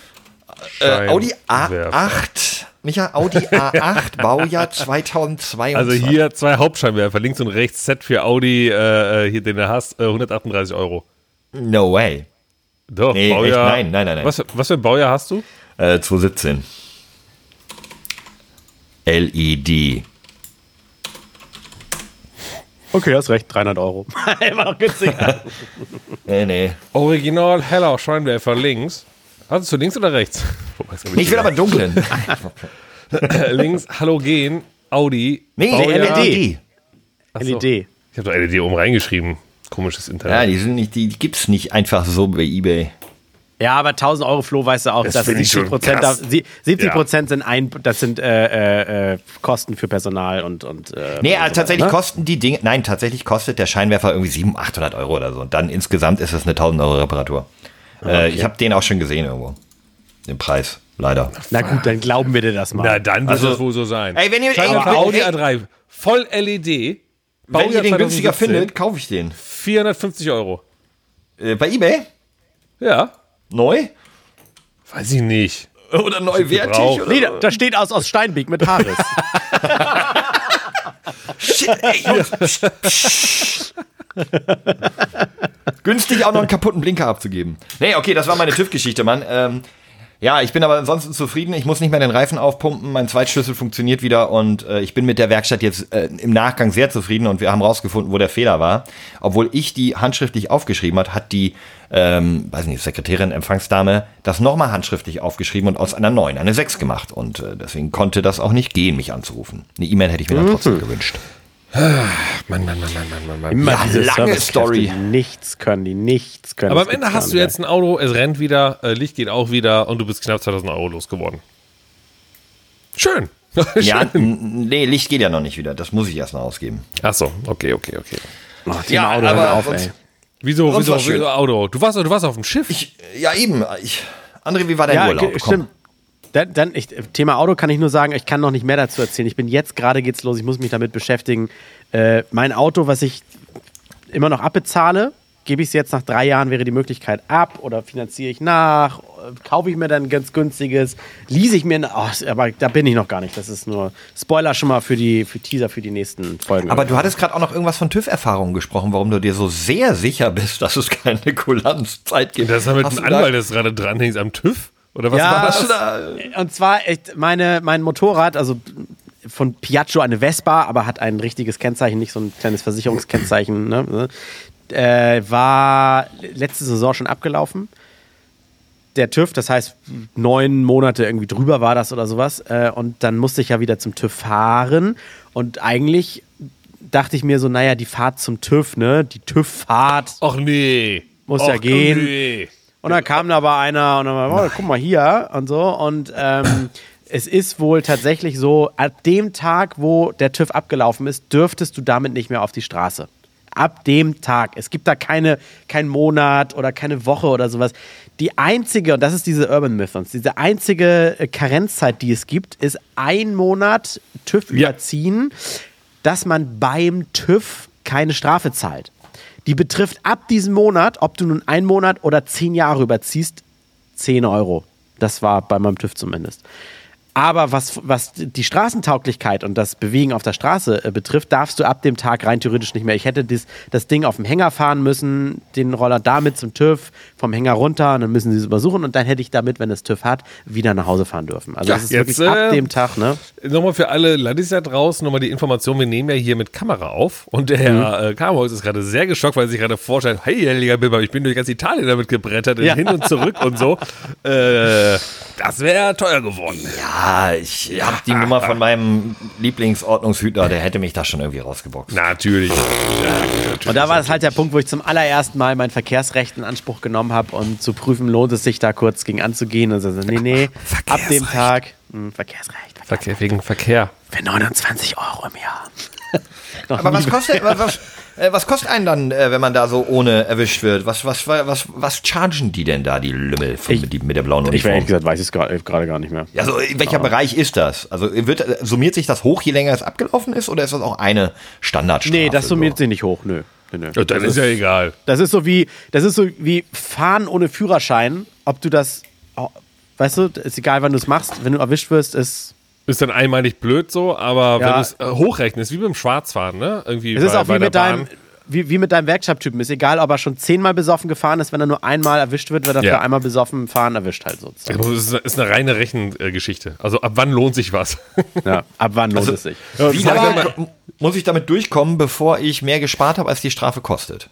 Äh, Audi Scheinwerfer. A8, Micha, Audi A8, Baujahr 2022. Also hier zwei Hauptscheinwerfer, links und rechts, Set für Audi, äh, äh, hier den du hast, äh, 138 Euro. No way. Doch, Nee, echt? Nein, nein, nein, nein. Was, was für ein Baujahr hast du? Äh, 2017. LED. Okay, hast recht, 300 Euro. Immer noch günstiger. Nee, nee. Original heller Scheinwerfer links. Hattest du links oder rechts? Ich will aber dunklen. aber links Halogen Audi. Nee, Baujahr- LED. Achso. LED. Ich habe doch LED oben reingeschrieben. Komisches Ja, Internet. die sind nicht, die, die gibt's nicht einfach so bei eBay. Ja, aber 1000 Euro Flo weißt du auch, Das dass finde ich 70 schon Prozent, krass. 70 Ja. Prozent sind ein, das sind äh, äh, Kosten für Personal und und. Äh, Nee, und also so tatsächlich ne? kosten die Dinge, nein, tatsächlich kostet der Scheinwerfer irgendwie 700, 800 Euro oder so. Und dann insgesamt ist es eine 1000 Euro Reparatur. Äh, ich habe den auch schon gesehen irgendwo. Den Preis, leider. Na gut, dann glauben wir dir das mal. Na, dann wird Also- das wohl so sein. Ey, wenn ihr- Scheinwerfer ey, Audi ey. A3, voll LED. Wenn ihr Baujahr den günstiger 2017, findet, kaufe ich den. 450 Euro. Äh, bei eBay? Ja, Neu? weiß ich nicht. Oder neuwertig? Oder? Nee, da, da steht aus, aus Steinbeek mit Haares. Shit, ey, Jungs. Günstig auch noch einen kaputten Blinker abzugeben. Nee, okay, das war meine TÜV-Geschichte, Mann. Ähm, ja, ich bin aber ansonsten zufrieden. Ich muss nicht mehr den Reifen aufpumpen. Mein Zweitschlüssel funktioniert wieder und äh, ich bin mit der Werkstatt jetzt äh, im Nachgang sehr zufrieden und wir haben rausgefunden, wo der Fehler war. Obwohl ich die handschriftlich aufgeschrieben hat, hat die, ähm, weiß nicht, Sekretärin, Empfangsdame das nochmal handschriftlich aufgeschrieben und aus einer 9 eine 6 gemacht. Und äh, deswegen konnte das auch nicht gehen, mich anzurufen. Eine E-Mail hätte ich mir dann trotzdem gewünscht. Mann, Mann, Mann, Mann, Mann, Mann, Mann. Immer Ja, diese lange Story. Die nichts können, die nichts können. Aber am Ende hast du jetzt ein Auto, es rennt wieder, äh, Licht geht auch wieder und du bist knapp 2000 Euro losgeworden. Schön. Ja, nee, Licht geht ja noch nicht wieder. Das muss ich erst noch ausgeben. Ach so, okay, okay, okay. Oh, Thema Ja, Auto, aber auf, ey. Wieso, wieso, wieso Auto? Du warst, du warst auf dem Schiff. Ich, ja, eben. Ich, André, wie war dein Ja, Urlaub? ge- stimmt. Dann, dann ich, Thema Auto kann ich nur sagen, ich kann noch nicht mehr dazu erzählen. Ich bin jetzt gerade geht's los, ich muss mich damit beschäftigen. Äh, mein Auto, was ich immer noch abbezahle, gebe ich es jetzt nach drei Jahren, wäre die Möglichkeit ab oder finanziere ich nach, kaufe ich mir dann ein ganz günstiges, lease ich mir, ein- oh, aber da bin ich noch gar nicht. Das ist nur Spoiler schon mal für die für Teaser für die nächsten Folgen. Aber du hattest gerade auch noch irgendwas von TÜV-Erfahrungen gesprochen, warum du dir so sehr sicher bist, dass es keine Kulanzzeit gibt. das ist mit da- Anwalt, das gerade dranhängt am TÜV? Oder was Ja, war das? da, Und zwar echt meine, mein Motorrad, also von Piaggio eine Vespa, aber hat ein richtiges Kennzeichen, nicht so ein kleines Versicherungskennzeichen. Ne? Äh, war letzte Saison schon abgelaufen. Der TÜV, das heißt neun Monate irgendwie drüber war das oder sowas. Äh, und dann musste ich ja wieder zum TÜV fahren. Und eigentlich dachte ich mir so, naja, die Fahrt zum TÜV, ne? Die TÜV-Fahrt. Och nee. Muss Och, ja gehen. Nee. Und dann kam da aber einer und dann war, oh, guck mal hier und so. Und ähm, es ist wohl tatsächlich so, ab dem Tag, wo der TÜV abgelaufen ist, dürftest du damit nicht mehr auf die Straße. Ab dem Tag. Es gibt da keine, kein Monat oder keine Woche oder sowas. Die einzige, und das ist diese Urban Mythons, diese einzige äh, Karenzzeit, die es gibt, ist ein Monat TÜV überziehen, dass man beim TÜV keine Strafe zahlt. Die betrifft ab diesem Monat, ob du nun einen Monat oder zehn Jahre überziehst, 10 Euro. Das war bei meinem TÜV zumindest. Aber was, was die Straßentauglichkeit und das Bewegen auf der Straße äh, betrifft, darfst du ab dem Tag rein theoretisch nicht mehr. Ich hätte dies, das Ding auf dem Hänger fahren müssen, den Roller damit zum TÜV, vom Hänger runter und dann müssen sie es übersuchen und dann hätte ich damit, wenn es TÜV hat, wieder nach Hause fahren dürfen. Also Ja, das ist jetzt, wirklich ab äh, dem Tag, ne? Nochmal für alle Ladis da draußen, nochmal die Information, wir nehmen ja hier mit Kamera auf und der Herr äh, Karmholz ist gerade sehr geschockt, weil er sich gerade vorstellt, hey, heiliger Bimmer, ich bin durch ganz Italien damit gebrettert, Ja. hin und zurück und so. Äh, das wäre teuer geworden. Ja, ich habe die Nummer von meinem Lieblingsordnungshüter, der hätte mich da schon irgendwie rausgeboxt. Natürlich. Und da war es halt der Punkt, wo ich zum allerersten Mal mein Verkehrsrecht in Anspruch genommen habe und zu prüfen, lohnt es sich da kurz gegen anzugehen. Und so, nee, nee, ab dem Verkehrsrecht. Tag, mh, Verkehrsrecht, Verkehrsrecht. Verkehr, wegen Verkehr. Für 29 Euro im Jahr. Aber was kostet, was, was, äh, was kostet einen dann, äh, wenn man da so ohne erwischt wird? Was, was, was, was chargen die denn da, die Lümmel von, Ich- die, mit der blauen Ich Uniform? ehrlich gesagt weiß ich es gerade gerade gar nicht mehr. Ja, also in welcher Bereich ist das? Also wird, summiert sich das hoch, je länger es abgelaufen ist, oder ist das auch eine Standardstrafe? Nee, das summiert so? sich nicht hoch, nö. nö, nö. Ja, dann ist ja egal. Das ist so wie, das ist so wie Fahren ohne Führerschein. Ob du das, oh, weißt du, ist egal, wann du es machst. Wenn du erwischt wirst, ist. Ist dann einmalig blöd so, aber wenn Ja. du es äh, hochrechnest, wie beim Schwarzfahren, ne? Irgendwie Es ist bei- auch wie mit deinem, wie, wie mit deinem Werkstatttypen. Ist egal, ob er schon zehnmal besoffen gefahren ist, wenn er nur einmal erwischt wird, wird er Ja. für einmal besoffen fahren erwischt halt sozusagen. Das ist eine- ist eine reine Rechengeschichte. Also ab wann lohnt sich was? Ja, ab wann lohnt Also, es sich? Wie lange muss ich damit durchkommen, bevor ich mehr gespart habe, als die Strafe kostet?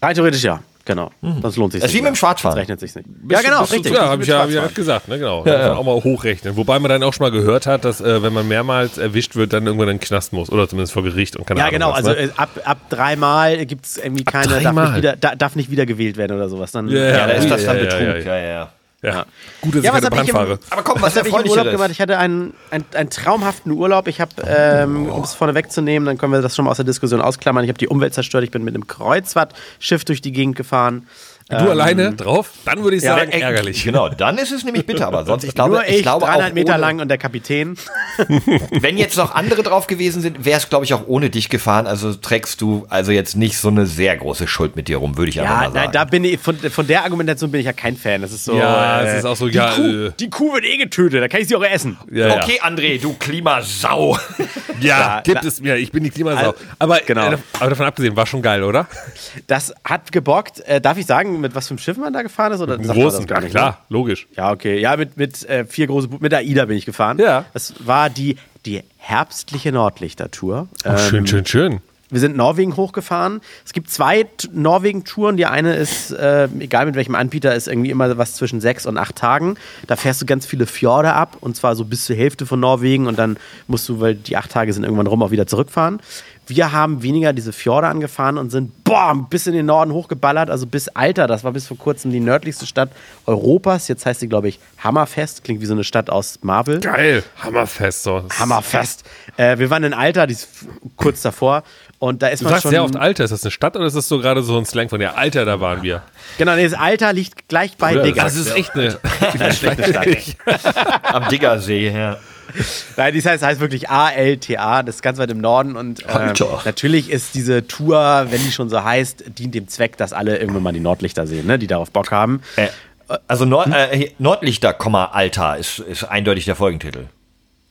Rein theoretisch ja, genau. Das lohnt sich Das ist wie nicht mit dem. Schwarzfahren. Das rechnet sich nicht. Ja, genau, Bist du- richtig. Ja, habe ich ja, hab ja gesagt, ne, genau. Ja, ja. Auch mal hochrechnen. Wobei man dann auch schon mal gehört hat, dass äh, wenn man mehrmals erwischt wird, dann irgendwann in den Knast muss. Oder zumindest vor Gericht und keine Ja, Ahnung genau. was, Also ne? äh, ab, ab dreimal gibt es irgendwie keine, darf nicht, wieder, da, darf nicht wieder gewählt werden oder sowas. Dann, Ja, Ja, ja, da ist das ja, dann ja, Betrug. ja, Ja, ja. Gut, dass ich Ja, was keine Bahn ich im- fahre. Aber komm, Was was habe ich im Urlaub gemacht? Ich hatte einen, einen, einen traumhaften Urlaub. Ich habe, ähm, um es vorne wegzunehmen, dann können wir das schon mal aus der Diskussion ausklammern. Ich habe die Umwelt zerstört. Ich bin mit einem Kreuzfahrtschiff durch die Gegend gefahren. Du alleine drauf? Dann würde ich ja, sagen, Äh, ärgerlich. Genau, dann ist es nämlich bitter, aber sonst, ich glaube, Nur ich, ich glaube 300 auch Meter ohne, lang und der Kapitän. Wenn jetzt noch andere drauf gewesen sind, wäre es, glaube ich, auch ohne dich gefahren. Also trägst du also jetzt nicht so eine sehr große Schuld mit dir rum, würde ich einfach Ja, mal sagen. nein, da bin ich, von, von der Argumentation bin ich ja kein Fan. Das ist so. Ja, äh, es ist auch so, die, ja, Kuh, äh, die Kuh wird eh getötet, da kann ich sie auch essen. Ja, ja. Okay, André, du Klimasau. Ja, Ja, gibt na- es mir. Ich bin die Klimasau. Also, aber, genau. äh, aber davon abgesehen, war schon geil, oder? Das hat gebockt. Äh, darf ich sagen, mit was für einem Schiff man da gefahren ist? Oder das großen, gar nicht, klar, ne? logisch. Ja, okay. Ja, mit, mit äh, vier große Bu mit der AIDA bin ich gefahren. Ja. Das war die, die herbstliche Nordlichter-Tour. Oh, schön, schön, schön. Wir sind Norwegen hochgefahren. Es gibt zwei Norwegen-Touren. Die eine ist, äh, egal mit welchem Anbieter, ist irgendwie immer was zwischen sechs und acht Tagen. Da fährst du ganz viele Fjorde ab und zwar so bis zur Hälfte von Norwegen und dann musst du, weil die acht Tage sind irgendwann rum, auch wieder zurückfahren. Wir haben weniger diese Fjorde angefahren und sind boah, bis in den Norden hochgeballert, also bis Alter. Das war bis vor kurzem die nördlichste Stadt Europas. Jetzt heißt sie, glaube ich, Hammerfest. Klingt wie so eine Stadt aus Marvel. Geil. Hammerfest. So. Hammerfest. Äh, wir waren in Alter, die ist kurz davor. Und da ist Du man sagst schon. sehr oft Alter. Ist das eine Stadt oder ist das so gerade so ein Slang von der Alter, da waren wir? Genau, nee, das Alter liegt gleich bei Digger. das ist echt eine. Am Diggersee, ja. Nein, das heißt, heißt wirklich A-L-T-A, das ist ganz weit im Norden. Und äh, natürlich ist diese Tour, wenn die schon so heißt, dient dem Zweck, dass alle irgendwann mal die Nordlichter sehen, ne, die darauf Bock haben. Äh, also Nord, äh, hier, Nordlichter, Komma, Alter ist, ist eindeutig der Folgentitel.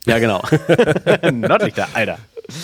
Ja, genau. Nordlichter, Alter.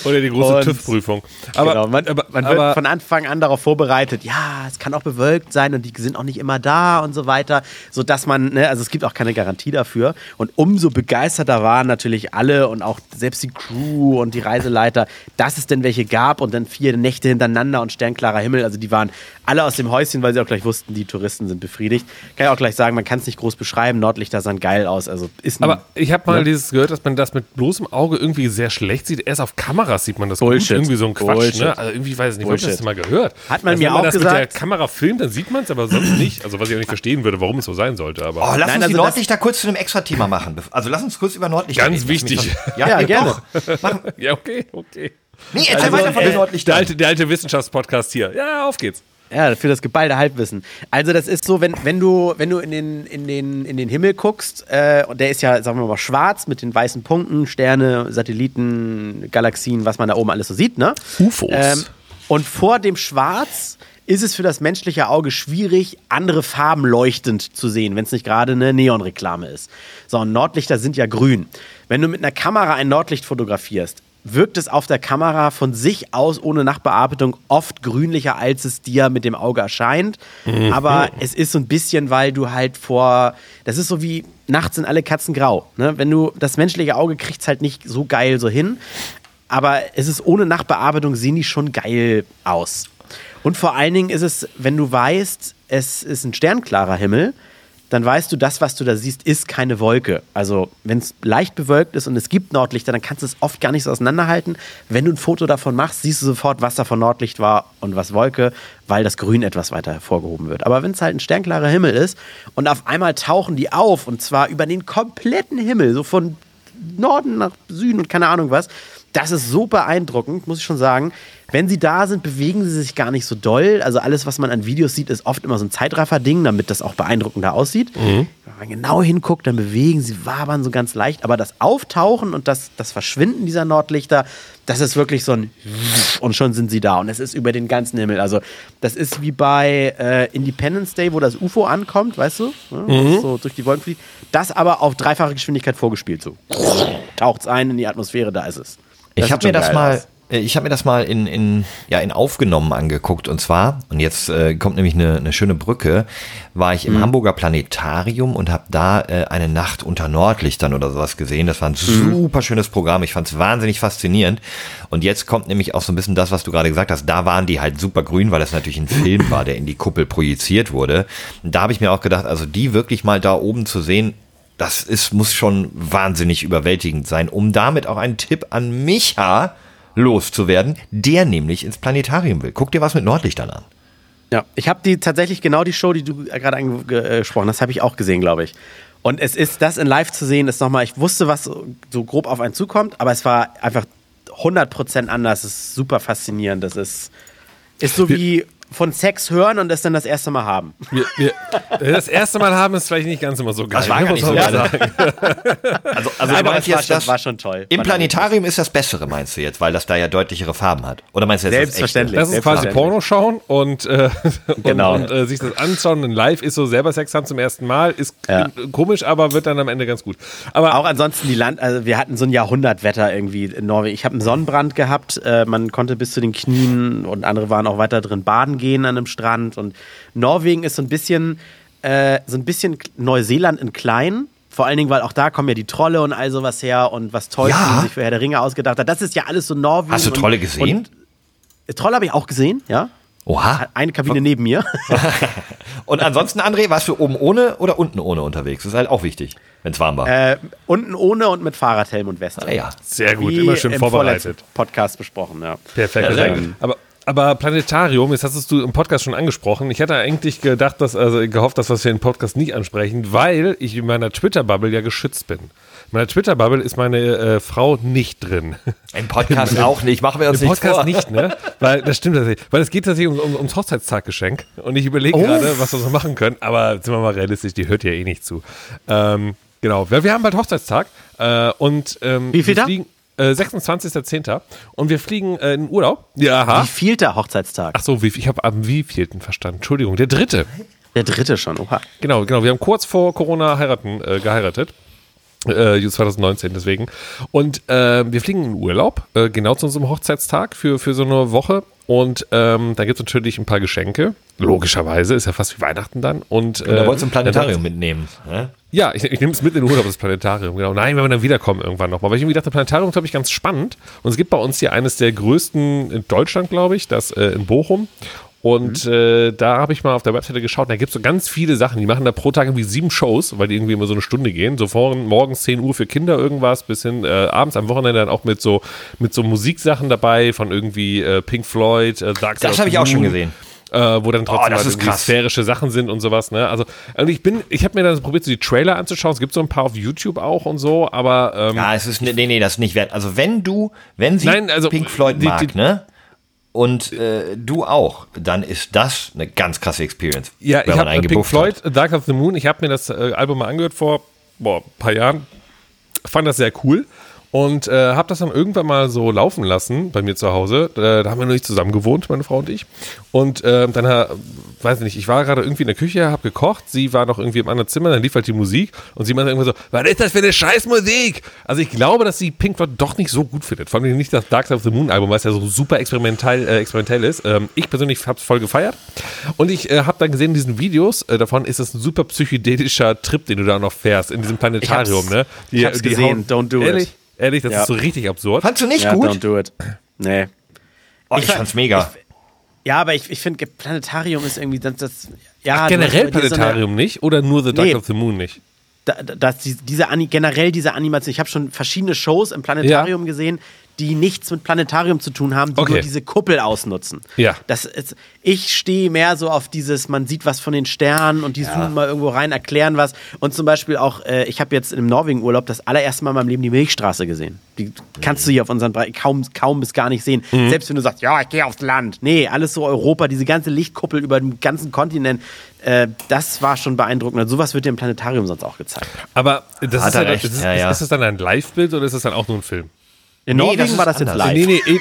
Oder die große TÜV-Prüfung. Aber, genau, man, aber, man wird aber von Anfang an darauf vorbereitet, ja, es kann auch bewölkt sein und die sind auch nicht immer da und so weiter, sodass man, ne, also es gibt auch keine Garantie dafür. Und umso begeisterter waren natürlich alle und auch selbst die Crew und die Reiseleiter, dass es denn welche gab und dann vier Nächte hintereinander und sternklarer Himmel. Also die waren alle aus dem Häuschen, weil sie auch gleich wussten, die Touristen sind befriedigt. Kann ich auch gleich sagen, man kann es nicht groß beschreiben, Nordlichter sahen geil aus. Also ist ein, Aber ich habe mal Ne? dieses gehört, dass man das mit bloßem Auge irgendwie sehr schlecht sieht. Erst auf Kameras sieht man das Bullshit. gut. Irgendwie so ein Quatsch. Bullshit. Ne? Also irgendwie weiß ich nicht, hab ich das Bullshit. mal gehört. Hat man also, mir wenn man auch das mit gesagt. der Kamera filmt, dann sieht man es, aber sonst nicht. Also was ich auch nicht verstehen würde, warum es so sein sollte. Aber Oh, lass Nein, uns also die Nordlichter kurz zu einem Extra-Thema machen. Also lass uns kurz über Nordlichter Ganz reden. Wichtig. das- Ja, nee, gerne. Ja, okay, okay. Nee, erzähl Also, weiter von äh, den Der Nordlichtern. alte, der alte Wissenschaftspodcast hier. Ja, auf geht's. Ja, für das geballte Halbwissen. Also das ist so, wenn, wenn du, wenn du in, den, in, den, in den Himmel guckst, äh, und der ist ja, sagen wir mal, schwarz mit den weißen Punkten, Sterne, Satelliten, Galaxien, was man da oben alles so sieht, ne? UFOs. Ähm, und vor dem Schwarz ist es für das menschliche Auge schwierig, andere Farben leuchtend zu sehen, wenn es nicht gerade eine Neonreklame ist. So, und Nordlichter sind ja grün. Wenn du mit einer Kamera ein Nordlicht fotografierst, wirkt es auf der Kamera von sich aus ohne Nachbearbeitung oft grünlicher, als es dir mit dem Auge erscheint. Mhm. Aber es ist so ein bisschen, weil du halt vor, das ist so wie nachts sind alle Katzen grau. Ne? Wenn du das menschliche Auge kriegt es halt nicht so geil so hin. Aber es ist ohne Nachbearbeitung sehen die schon geil aus. Und vor allen Dingen ist es, wenn du weißt, es ist ein sternklarer Himmel, dann weißt du, das, was du da siehst, ist keine Wolke. Also, wenn es leicht bewölkt ist und es gibt Nordlichter, dann kannst du es oft gar nicht so auseinanderhalten. Wenn du ein Foto davon machst, siehst du sofort, was da von Nordlicht war und was Wolke, weil das Grün etwas weiter hervorgehoben wird. Aber wenn es halt ein sternklarer Himmel ist und auf einmal tauchen die auf und zwar über den kompletten Himmel, so von Norden nach Süden und keine Ahnung was, das ist so beeindruckend, muss ich schon sagen. Wenn sie da sind, bewegen sie sich gar nicht so doll. Also alles, was man an Videos sieht, ist oft immer so ein Zeitraffer-Ding, damit das auch beeindruckender aussieht. Mhm. Wenn man genau hinguckt, dann bewegen sie, wabern so ganz leicht. Aber das Auftauchen und das, das Verschwinden dieser Nordlichter, das ist wirklich so ein und schon sind sie da. Und es ist über den ganzen Himmel. Also das ist wie bei äh, Independence Day, wo das UFO ankommt, weißt du? Mhm. So durch die Wolken fliegt. Das aber auf dreifache Geschwindigkeit vorgespielt. So taucht es ein in die Atmosphäre, da ist es. Ich habe mir das mal, aus. Äh, ich habe mir das mal in, in, ja, in aufgenommen angeguckt und zwar, und jetzt äh, kommt nämlich eine, eine schöne Brücke, war ich im mhm. Hamburger Planetarium und habe da äh, eine Nacht unter Nordlichtern oder sowas gesehen. Das war ein mhm. super schönes Programm. Ich fand es wahnsinnig faszinierend. Und jetzt kommt nämlich auch so ein bisschen das, was du gerade gesagt hast. Da waren die halt super grün, weil das natürlich ein Film war, der in die Kuppel projiziert wurde. Und da habe ich mir auch gedacht, also die wirklich mal da oben zu sehen, das ist, muss schon wahnsinnig überwältigend sein, um damit auch einen Tipp an Micha loszuwerden, der nämlich ins Planetarium will. Guck dir was mit Nordlichtern an. Ja, ich habe die tatsächlich genau die Show, die du gerade angesprochen hast, habe ich auch gesehen, glaube ich. Und es ist das in live zu sehen, ist nochmal, ich wusste, was so grob auf einen zukommt, aber es war einfach 100% anders. Es ist super faszinierend. Das ist, ist so wie von Sex hören und das dann das erste Mal haben. Wir, wir, das erste Mal haben ist vielleicht nicht ganz immer so geil. Das war gar nicht so geil. also, also Nein, aber es war, schon, war schon toll. Im Planetarium ist das Bessere, meinst du jetzt, weil das da ja deutlichere Farben hat? Oder meinst du jetzt Selbstverständlich. Das, das ist quasi Porno schauen und, äh, genau. und, und äh, sich das anschauen in live ist so selber Sex haben zum ersten Mal. Ist ja. komisch, aber wird dann am Ende ganz gut. Aber auch ansonsten die Land, also wir hatten so ein Jahrhundertwetter irgendwie in Norwegen. Ich habe einen Sonnenbrand gehabt, äh, man konnte bis zu den Knien und andere waren auch weiter drin baden gehen an einem Strand. Und Norwegen ist so ein bisschen, äh, so ein bisschen Neuseeland in klein. Vor allen Dingen, weil auch da kommen ja die Trolle und all sowas her und was Tolkien ja. sich für Herr der Ringe ausgedacht hat. Das ist ja alles so Norwegen. Hast du Trolle gesehen? Und, und Trolle habe ich auch gesehen, ja. Oha. Eine Kabine neben mir. und ansonsten, André, warst du oben ohne oder unten ohne unterwegs? Das ist halt auch wichtig, wenn es warm war. Äh, unten ohne und mit Fahrradhelm und Weste. Ah, ja. Sehr gut, Wie immer schön vorbereitet. Podcast besprochen, ja. Perfekt. Ja, aber aber Planetarium, jetzt hast du im Podcast schon angesprochen. Ich hatte eigentlich gedacht, dass, also gehofft, dass wir es im Podcast nicht ansprechen, weil ich in meiner Twitter-Bubble ja geschützt bin. In meiner Twitter-Bubble ist meine äh, Frau nicht drin. Im Podcast auch nicht, machen wir uns Im nicht Podcast vor. nicht, ne? Weil, das stimmt tatsächlich. Weil es geht tatsächlich um, um, ums Hochzeitstaggeschenk. Und ich überlege oh. gerade, was wir so machen können. Aber sind wir mal realistisch, die hört ja eh nicht zu. Ähm, genau, wir, wir haben bald Hochzeitstag. Äh, und ähm, Wie viel da? Fliegen, 26.10. Äh, und wir fliegen äh, in Urlaub. Ja, Wie viel der Hochzeitstag? Ach so, wie, ich habe am wievielten verstanden. Entschuldigung, der dritte. Der dritte schon, oha. Genau, genau. Wir haben kurz vor Corona heiraten, äh, geheiratet. Äh, 2019 deswegen. Und äh, wir fliegen in Urlaub, äh, genau zu unserem Hochzeitstag für, für so eine Woche. Und ähm, da gibt es natürlich ein paar Geschenke. Logischerweise, ist ja fast wie Weihnachten dann. Und, äh, und da wolltest du ein Planetarium mitnehmen. Ne? Ja, ich, ich nehme es mit in den Urlaub, das Planetarium. Genau. Nein, wenn wir dann wiederkommen irgendwann nochmal. Weil ich irgendwie dachte, Planetarium ist, glaube ich, ganz spannend. Und es gibt bei uns hier eines der größten in Deutschland, glaube ich, das äh, in Bochum. Und mhm. äh, da habe ich mal auf der Webseite geschaut, da gibt es so ganz viele Sachen. Die machen da pro Tag irgendwie sieben Shows, weil die irgendwie immer so eine Stunde gehen. So vor, morgens 10 Uhr für Kinder irgendwas, bis hin äh, abends am Wochenende dann auch mit so, mit so Musiksachen dabei von irgendwie äh, Pink Floyd, äh, Dark Das habe ich auch schon gesehen äh, wo dann trotzdem oh, halt sphärische Sachen sind und sowas. Ne? Also, also ich bin, ich habe mir dann probiert, so die Trailer anzuschauen. Es gibt so ein paar auf YouTube auch und so, aber ähm, ja, es ist nee, nee, das ist nicht wert. Also wenn du, wenn sie Nein, also, Pink Floyd mag, die, die, ne? Und äh, du auch, dann ist das eine ganz krasse Experience. Ja, ich habe Pink Floyd, hat. Dark of the Moon. Ich habe mir das äh, Album mal angehört vor boah, ein paar Jahren. Fand das sehr cool Und äh, habe das dann irgendwann mal so laufen lassen bei mir zu Hause. Äh, da haben wir noch nicht zusammen gewohnt, meine Frau und ich. Und äh, dann, äh, weiß ich nicht, ich war gerade irgendwie in der Küche, habe gekocht, sie war noch irgendwie im anderen Zimmer, dann lief halt die Musik und sie meinte irgendwann so, was ist das für eine Scheißmusik? Also ich glaube, dass sie Pink Floyd doch nicht so gut findet. Vor allem nicht das Dark Side of the Moon Album, was ja so super experimentell, äh, experimentell ist. Ähm, ich persönlich habe es voll gefeiert. Und ich äh, habe dann gesehen in diesen Videos, äh, davon ist das ein super psychedelischer Trip, den du da noch fährst, in diesem Planetarium. Ich hab's- ne? ich hab's gesehen, hauen- don't do ehrlich, it. Ehrlich, das Ja. ist so richtig absurd. Fandst du nicht Ja, gut? don't do it. Nee. Oh, ich Ich- fand's mega. Ja, aber ich, ich finde, Planetarium ist irgendwie das. das ja, Generell hast bei dir so eine- Planetarium nicht oder nur The Dark Nee. of the Moon nicht? da, da- dass die, diese Ani generell diese Animation, ich habe schon verschiedene Shows im Planetarium gesehen, die nichts mit Planetarium zu tun haben, die Okay. nur diese Kuppel ausnutzen. Ja. Das ist, ich stehe mehr so auf dieses, man sieht was von den Sternen und die zoomen mal irgendwo rein, erklären was. Und zum Beispiel auch, äh, ich habe jetzt im Norwegen-Urlaub das allererste Mal in meinem Leben die Milchstraße gesehen. Die kannst du hier auf unseren Bre kaum, kaum bis gar nicht sehen. Mhm. Selbst wenn du sagst, ja, ich gehe aufs Land. Nee, alles so Europa, diese ganze Lichtkuppel über den ganzen Kontinent, äh, das war schon beeindruckend. Und sowas wird dir im Planetarium sonst auch gezeigt. Aber das ist, ja, ist, ja, ja. ist das dann ein Live-Bild oder ist das dann auch nur ein Film? In Nee, Norwegen das war das jetzt live. Nee, nee,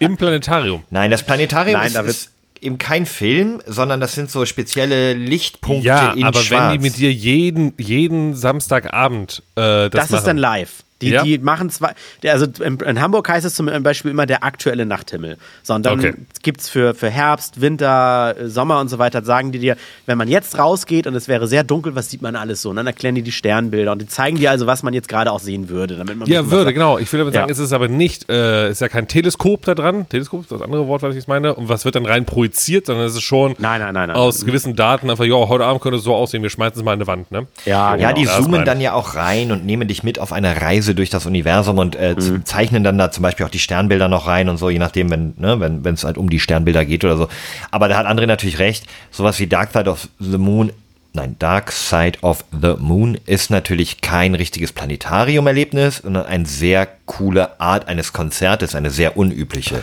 im, Planetarium. Nein, das Planetarium Nein, ist, da wird- ist eben kein Film, sondern das sind so spezielle Lichtpunkte Ja, in aber Schwarz. wenn die mit dir jeden, jeden Samstagabend äh, das, Das, machen. ist dann live. Die, Ja? die machen zwar, der- also in, in Hamburg heißt es zum Beispiel immer der aktuelle Nachthimmel. Sondern Okay. gibt es für, für Herbst, Winter, äh, Sommer und so weiter, sagen die dir, wenn man jetzt rausgeht und es wäre sehr dunkel, was sieht man alles so? Und dann erklären die die Sternbilder und die zeigen dir also, was man jetzt gerade auch sehen würde. Damit man Ja, würde, genau. Ich will damit sagen, Ja. es ist aber nicht, äh, ist ja kein Teleskop da dran. Teleskop ist das andere Wort, was ich jetzt meine. Und was wird dann rein projiziert, sondern es ist schon Nein, nein, nein, nein. aus gewissen Daten einfach, ja, heute Abend könnte es so aussehen, wir schmeißen es mal an eine Wand, ne? Ja, Ja, genau. die das zoomen dann ja auch rein und nehmen dich mit auf eine Reise durch das Universum und äh, z- zeichnen dann da zum Beispiel auch die Sternbilder noch rein und so, je nachdem, wenn ne, wenn wenn es halt um die Sternbilder geht oder so. Aber da hat André natürlich recht. Sowas wie Dark Side of the Moon, nein, Dark Side of the Moon ist natürlich kein richtiges Planetarium-Erlebnis, sondern eine sehr coole Art eines Konzertes, eine sehr unübliche.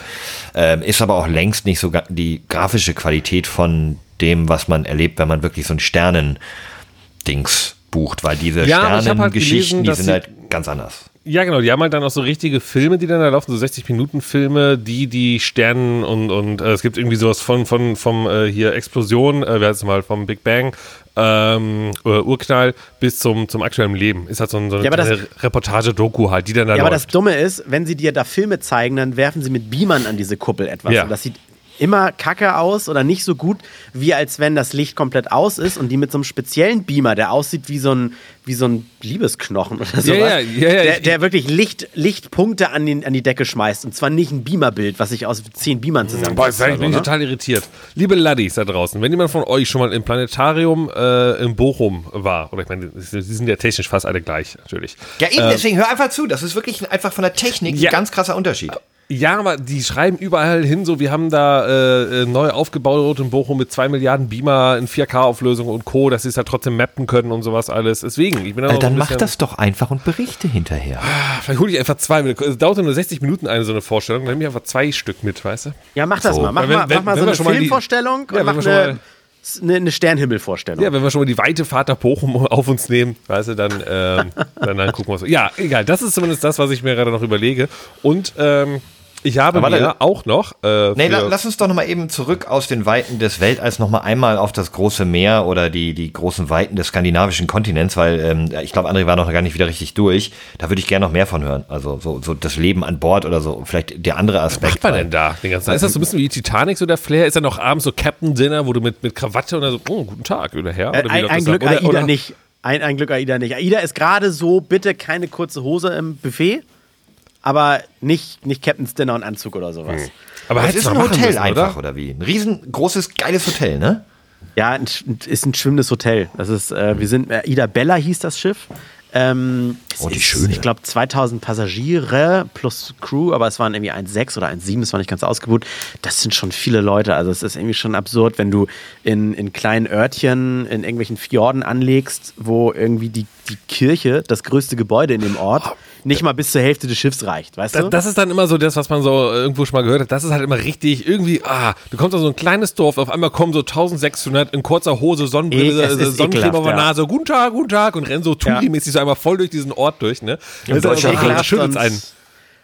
Ähm, ist aber auch längst nicht so die grafische Qualität von dem, was man erlebt, wenn man wirklich so ein Sternen-Dings bucht, weil diese Ja, halt Sternengeschichten, gelesen, die sind halt ganz anders. Ja, genau. Die haben halt dann auch so richtige Filme, die dann da laufen, so 60-Minuten-Filme, die die Sternen und, und äh, es gibt irgendwie sowas von, von vom äh, hier Explosion, äh, wie heißt es mal, vom Big Bang, ähm, äh, Urknall bis zum, zum aktuellen Leben. Ist halt so, ein, so eine Ja, kleine Reportage-Doku halt, die dann da Ja, aber das läuft. Dumme ist, wenn sie dir da Filme zeigen, dann werfen sie mit Beamern an diese Kuppel etwas. Ja. Und das sieht immer kacke aus oder nicht so gut, wie als wenn das Licht komplett aus ist und die mit so einem speziellen Beamer, der aussieht wie so ein, wie so ein Liebesknochen oder sowas, ja, ja, ja, der, der wirklich Licht, Lichtpunkte an, den, an die Decke schmeißt. Und zwar nicht ein Beamerbild, was sich aus zehn Beamern zusammensetzt. Boah, jetzt bin ich so, ne? total irritiert. Liebe Laddies da draußen, wenn jemand von euch schon mal im Planetarium äh, in Bochum war, oder ich meine, sie sind ja technisch fast alle gleich, natürlich. Ja, eben, deswegen hör einfach zu. Das ist wirklich einfach von der Technik Ja. ein ganz krasser Unterschied. Ja, aber die schreiben überall hin, so wir haben da äh, äh, neu aufgebaut in Bochum mit 2 Milliarden Beamer in 4K-Auflösung und Co., dass sie es halt trotzdem mappen können und sowas alles. Deswegen, ich bin da noch Äh, dann mach das doch einfach und berichte hinterher. Vielleicht hole ich einfach zwei. Es dauert ja nur 60 Minuten eine so eine Vorstellung, dann nehme ich einfach zwei Stück mit, weißt du? Ja, mach das So. mal. Mach Wenn- mal, wenn- mach mal wenn so eine mal die- Filmvorstellung Ja, mach eine, eine, eine Sternhimmelvorstellung. Ja, wenn wir schon mal die weite Fahrt nach Bochum auf uns nehmen, weißt du, dann, ähm, dann, dann gucken wir es. Ja, egal. Das ist zumindest das, was ich mir gerade noch überlege. Und ähm, ich habe Aber mir auch noch. Äh, Nee, lass uns doch nochmal eben zurück aus den Weiten des Weltalls nochmal einmal auf das große Meer oder die, die großen Weiten des skandinavischen Kontinents, weil ähm, ich glaube, André war noch gar nicht wieder richtig durch. Da würde ich gerne noch mehr von hören. Also so, so das Leben an Bord oder so. Vielleicht der andere Was Aspekt. macht man denn da den ganzen Tag? Ist das so ein bisschen wie Titanic, so der Flair? Ist dann noch abends so Captain Dinner, wo du mit, mit Krawatte und dann so, oh, guten Tag, oder Herr? Äh, Oder wie ein, ein Glück? Oder- AIDA oder- nicht. Ein, ein Glück AIDA nicht. AIDA ist gerade so, bitte keine kurze Hose im Buffet, aber nicht, nicht Captain's Dinner und Anzug oder sowas. Aber Das hättest ist ein Hotel müssen, einfach, oder? oder? wie? Ein riesengroßes, geiles Hotel, ne? Ja, ein, ist ein schwimmendes Hotel. Das ist, äh, wir sind, äh, Ida Bella hieß das Schiff. Ähm, es Oh, die ist, schöne. Ich glaube 2000 Passagiere plus Crew, aber es waren irgendwie 1,6 oder 1,7, das war nicht ganz ausgebucht. Das sind schon viele Leute. Also es ist irgendwie schon absurd, wenn du in, in kleinen Örtchen, in irgendwelchen Fjorden anlegst, wo irgendwie die, die Kirche, das größte Gebäude in dem Ort, nicht mal bis zur Hälfte des Schiffs reicht, weißt du? das ist dann immer so das, was man so irgendwo schon mal gehört hat. Das ist halt immer richtig irgendwie, ah, du kommst auf so ein kleines Dorf, auf einmal kommen so 1600 in kurzer Hose, Sonnenbrille, ist Sonnencreme auf der. Nase, guten Tag, guten Tag und rennen so Touri-mäßig so einmal voll durch diesen Ort durch, ne? Das ist Deutschland einfach so, Ekelhaft schüttelt's und- einen.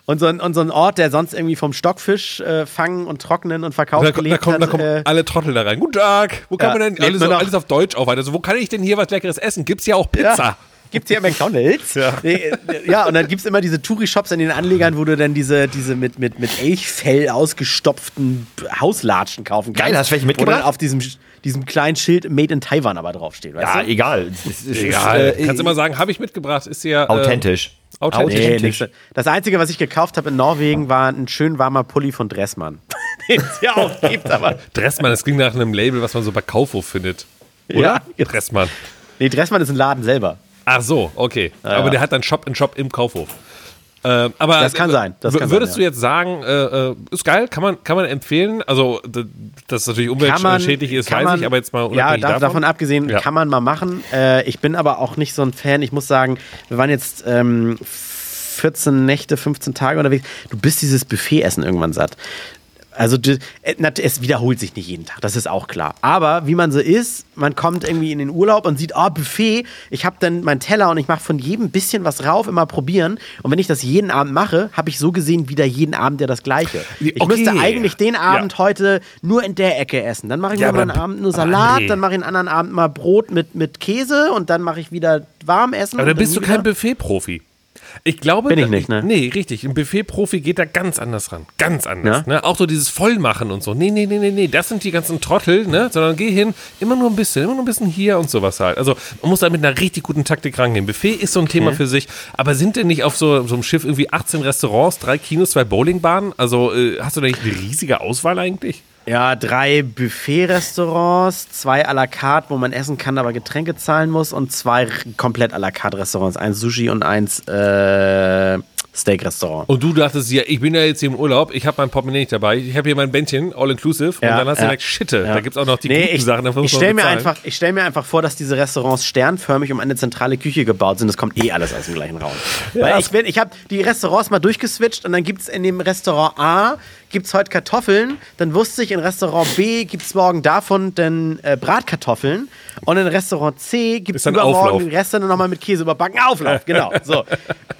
Und so, ein, und so ein Ort, der sonst irgendwie vom Stockfisch äh, fangen und trocknen und Verkauf Da, da, gelebt kommen, da hat. kommen äh, alle Trottel da rein. Guten Tag, wo kann Ja, man denn alles, alles auf Deutsch auf? Also wo kann ich denn hier was Leckeres essen? Gibt's ja auch Pizza. Ja. Gibt's hier McDonalds? Ja. Äh, ja, und dann gibt's immer diese Touri-Shops in den Anlegern, wo du dann diese, diese mit, mit, mit Elchfell ausgestopften Hauslatschen kaufen kannst. Geil, hast du welche Wo mitgebracht? dann auf diesem, diesem kleinen Schild Made in Taiwan aber draufsteht, weißt Ja, du? egal. Es ist, Egal. Ist, äh, Kannst immer sagen, habe ich mitgebracht, ist ja äh, authentisch. authentisch. Nee. Das Einzige, was ich gekauft habe in Norwegen, war ein schön warmer Pulli von Dressmann. Den es ja auch gibt, aber. Dressmann, das klingt nach einem Label, was man so bei Kaufhof findet. Oder? Ja. Dressmann. Nee, Dressmann ist ein Laden selber. Ach so, okay. Aber der hat dann Shop in Shop im Kaufhof. Ähm, aber Das kann sein, das kann würdest sein, du jetzt sagen, äh, äh, ist geil, kann man, kann man empfehlen? Also, dass es natürlich umweltschädlich ist, weiß man- ich, aber jetzt mal Ja, unabhängig da, davon. davon abgesehen, Ja. kann man mal machen. Äh, ich bin aber auch nicht so ein Fan. Ich muss sagen, wir waren jetzt ähm, 14 Nächte, 15 Tage unterwegs. Du bist dieses Buffet-Essen irgendwann satt. Also du, äh, es wiederholt sich nicht jeden Tag, das ist auch klar. Aber wie man so ist, man kommt irgendwie in den Urlaub und sieht, oh, Buffet, ich habe dann meinen Teller und ich mache von jedem bisschen was rauf, immer probieren. Und wenn ich das jeden Abend mache, habe ich so gesehen wieder jeden Abend ja das Gleiche. Ich Okay. müsste eigentlich den Abend Ja. heute nur in der Ecke essen. Dann mache ich Ja, mal einen dann- Abend nur Salat, André. dann mache ich einen anderen Abend mal Brot mit, mit Käse und dann mache ich wieder warm essen. aber dann bist du nie kein Buffet-Profi. Ich glaube, Bin ich nicht, ne? Nee, richtig. Ein Buffet-Profi geht da ganz anders ran. Ganz anders. Ja? Ne? Auch so dieses Vollmachen und so. Nee, nee, nee, nee, nee. Das sind die ganzen Trottel, ne? Sondern geh hin, immer nur ein bisschen, immer nur ein bisschen hier und sowas halt. Also man muss da mit einer richtig guten Taktik rangehen. Buffet ist so ein Thema für sich. Aber sind denn nicht auf so, so einem Schiff irgendwie 18 Restaurants, drei Kinos, zwei Bowlingbahnen? Also äh, hast du da nicht eine riesige Auswahl eigentlich? Ja, drei Buffet-Restaurants, zwei à la carte, wo man essen kann, aber Getränke zahlen muss und zwei komplett à la carte Restaurants, eins Sushi und eins äh, Steak-Restaurant. Und du dachtest, ja, ich bin ja jetzt hier im Urlaub, ich habe mein Portemonnaie nicht dabei, ich habe hier mein Bändchen, all inclusive, und dann hast du direkt, Shitte, da gibt es auch noch die nee, guten ich, Sachen. Ich stelle mir, bezahlen. einfach, ich stell mir einfach vor, dass diese Restaurants sternförmig um eine zentrale Küche gebaut sind. Das kommt eh alles aus dem gleichen Raum. Weil ich bin, ich habe die Restaurants mal durchgeswitcht und dann gibt es in dem Restaurant A gibt's heute Kartoffeln. Dann wusste ich, in Restaurant B gibt es morgen davon dann äh, Bratkartoffeln. Und in Restaurant C gibt es übermorgen Auflauf. den Rest dann nochmal mit Käse überbacken. Auflauf, genau. So.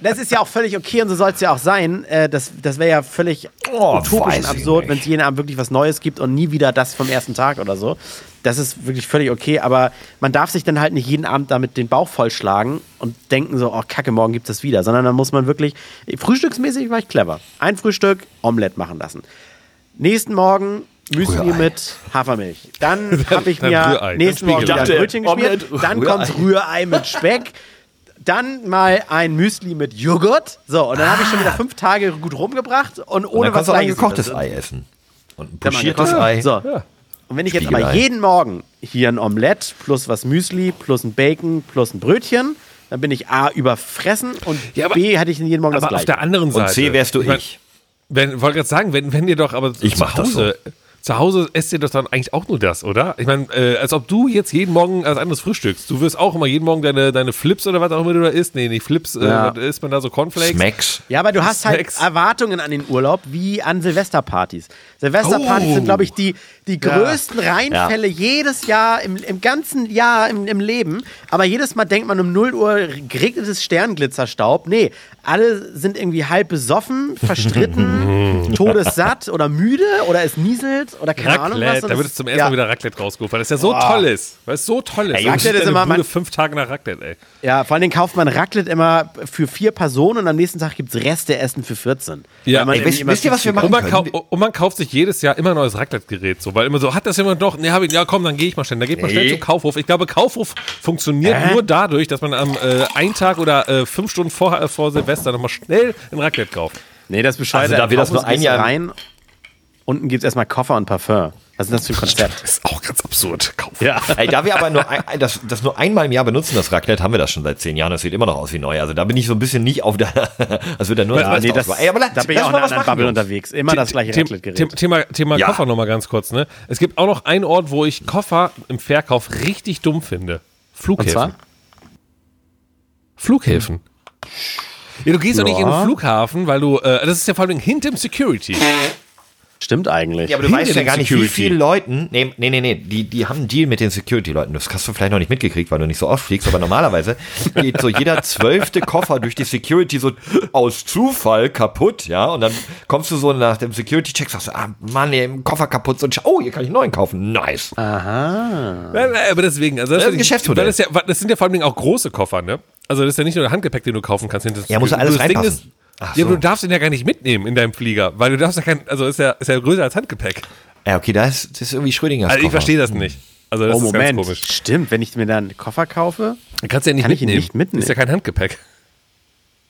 Das ist ja auch völlig okay und so soll es ja auch sein. Äh, das das wäre ja völlig Oh, utopisch und absurd, wenn es jeden Abend wirklich was Neues gibt und nie wieder das vom ersten Tag oder so. Das ist wirklich völlig okay, aber man darf sich dann halt nicht jeden Abend damit den Bauch vollschlagen und denken so, oh Kacke, morgen gibt es das wieder, sondern dann muss man wirklich, frühstücksmäßig war ich clever. Ein Frühstück, Omelette machen lassen. Nächsten Morgen Müsli Rührei. mit Hafermilch. Dann habe ich mir Rührei, nächsten Morgen wieder ein. Brötchen geschmiert. Omelette, Dann kommt Rührei mit Speck. Dann mal ein Müsli mit Joghurt. So, und dann habe ich schon wieder fünf Tage gut rumgebracht und Und ohne dann was kannst du auch ein gekochtes Ei essen. Und ein pochiertes Ei. So. Und wenn ich jetzt aber jeden Morgen hier ein Omelett plus was Müsli plus ein Bacon plus ein Brötchen, dann bin ich A überfressen und Ja, aber- B hatte ich jeden Morgen das Aber auf gleiche. der anderen Seite. Und C wärst du ich. Wenn, wollte gerade sagen, wenn, wenn ihr doch aber Ich zu mach das Hause, zu Hause esst ihr doch dann eigentlich auch nur das, oder? Ich meine, äh, als ob du jetzt jeden Morgen als anderes frühstückst. Du wirst auch immer jeden Morgen deine, deine Flips oder was auch immer du da isst. Nee, nicht Flips, Ja. äh, was isst man da so Cornflakes? Smacks. Ja, aber du hast halt Snacks. Erwartungen an den Urlaub wie an Silvesterpartys. Silvesterpartys Oh. sind, glaube ich, die, die größten Reinfälle jedes Jahr, im, im ganzen Jahr im, im Leben. Aber jedes Mal denkt man um 0 Uhr regnet es Sternglitzerstaub. Nee, alle sind irgendwie halb besoffen, verstritten, todessatt oder müde oder es nieselt oder keine Ahnung was. Raclette, da wird es zum ersten ja. Mal wieder Raclette rausgeholt, weil das ja so toll ist. Weil es so toll ist. Ey, Raclette ist immer mein- fünf Tage nach Raclette, ey. Ja, vor allen Dingen kauft man Raclette immer für vier Personen und am nächsten Tag gibt es Resteessen für 14. Ja. Man Ey, wisst- wisst ihr, was wir viel- Und man, können kau und man kauft sich jedes Jahr immer ein neues Raclette-Gerät, so, weil immer so, hat das jemand noch? Nee, hab ich, ja komm, dann gehe ich mal schnell. Da geht man schnell Nee. zum Kaufhof. Ich glaube, Kaufhof funktioniert Hä? nur dadurch, dass man am äh, einen Tag oder äh, fünf Stunden vor, äh, vor Silvester nochmal schnell ein Raclette kauft. Nee, das bescheuert. Also da wird das nur ein Jahr- rein. Unten gibt es erstmal Koffer und Parfum. Was ist das für ein Konzept? Das ist auch ganz absurd. Kaufhof. ja. Ey, da wir aber nur ein, das, das nur einmal im Jahr benutzen, das Raclette, haben wir das schon seit zehn Jahren. Das sieht immer noch aus wie neu. Also da bin ich so ein bisschen nicht auf der. Das wird dann nur Ja, als nee, das, Ey, aber lass- da bin ich auch in mal einer was anderen machen, Bubble unterwegs. Immer das gleiche Thema, Raclette-Gerät. Thema, Thema Ja. Koffer nochmal ganz kurz. Ne? Es gibt auch noch einen Ort, wo ich Koffer im Verkauf richtig dumm finde. Und Flughäfen. zwar? Flughäfen. Ja, du gehst doch nicht in den. Flughafen, weil du, äh, das ist ja vor allem hinterm Security. Stimmt eigentlich. Ja, aber du Hinter weißt ja gar nicht, wie viele Leuten, nee, nee, nee, nee, die, die haben einen Deal mit den Security-Leuten. Das hast du vielleicht noch nicht mitgekriegt, weil du nicht so oft fliegst, aber normalerweise geht so jeder zwölfte Koffer durch die Security so aus Zufall kaputt, ja, und dann kommst du so nach dem Security-Check, sagst du, ah, Mann, ey, im Koffer kaputt, so, und oh, hier kann ich einen neuen kaufen, nice. Aha. Nein, aber deswegen, also das, Das ist ein Geschäftsmodell. Das, ja, das sind ja vor allem auch große Koffer, ne? Also das ist ja nicht nur der Handgepäck, den du kaufen kannst. hinter Ja, muss ja alles das Ding reinpassen. Ist, Ach Ja, aber so. du darfst ihn ja gar nicht mitnehmen in deinem Flieger, weil du darfst ja kein, also ist ja, ist ja größer als Handgepäck. Ja, okay, das ist, das ist irgendwie Schrödingers Also ich verstehe das nicht. Also das Oh, ist ganz Moment. komisch. Stimmt, wenn ich mir dann einen Koffer kaufe. Du kannst ja nicht Kann ich ihn mitnehmen. nicht mitnehmen? Ist ja kein Handgepäck.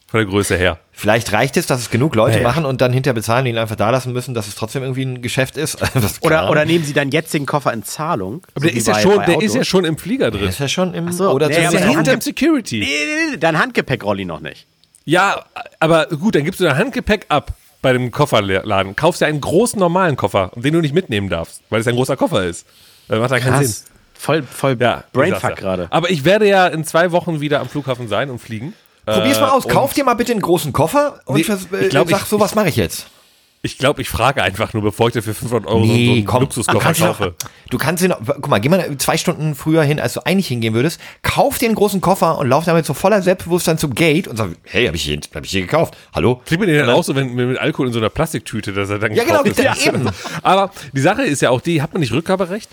Von der Größe her. Vielleicht reicht es, dass es genug Leute Naja. machen und dann hinterher bezahlen, die ihn einfach da lassen müssen, dass es trotzdem irgendwie ein Geschäft ist. Das- keine Oder, oder nehmen Sie deinen jetzigen Koffer in Zahlung. Aber der, so ist wie ja, bei- schon, bei der ist ja schon im Flieger drin. ist ja schon im, so, oder nee, Das ist aber ja der hinterm Handge- Security. Nee, nee, nee, dein Handgepäck-Rolli noch nicht. Ja, aber gut, dann gibst du dein Handgepäck ab bei dem Kofferladen. Kaufst dir einen großen normalen Koffer, den du nicht mitnehmen darfst, weil es ein großer Koffer ist. Das macht ja keinen Sinn. Voll, voll Ja, Brainfuck gerade. Aber ich werde ja in zwei Wochen wieder am Flughafen sein und fliegen. Probier's mal Äh, aus. Kauf dir mal bitte einen großen Koffer und Nee, ich glaub, sag, ich- so was mache ich jetzt. Ich glaube, ich frage einfach nur, bevor ich dir für 500 Euro so, so einen du Luxuskoffer kaufe. Du kannst ihn, guck mal, geh mal zwei Stunden früher hin, als du eigentlich hingehen würdest, kauf dir einen großen Koffer und lauf damit so voller Selbstbewusstsein zum Gate und sag, hey, habe ich, hier- hab ich hier gekauft. Hallo? Kriegt man den dann auch so, wenn mit Alkohol in so einer Plastiktüte, dass er dann Ja, genau, ist? ja, eben. Aber die Sache ist ja auch die, hat man nicht Rückgaberecht?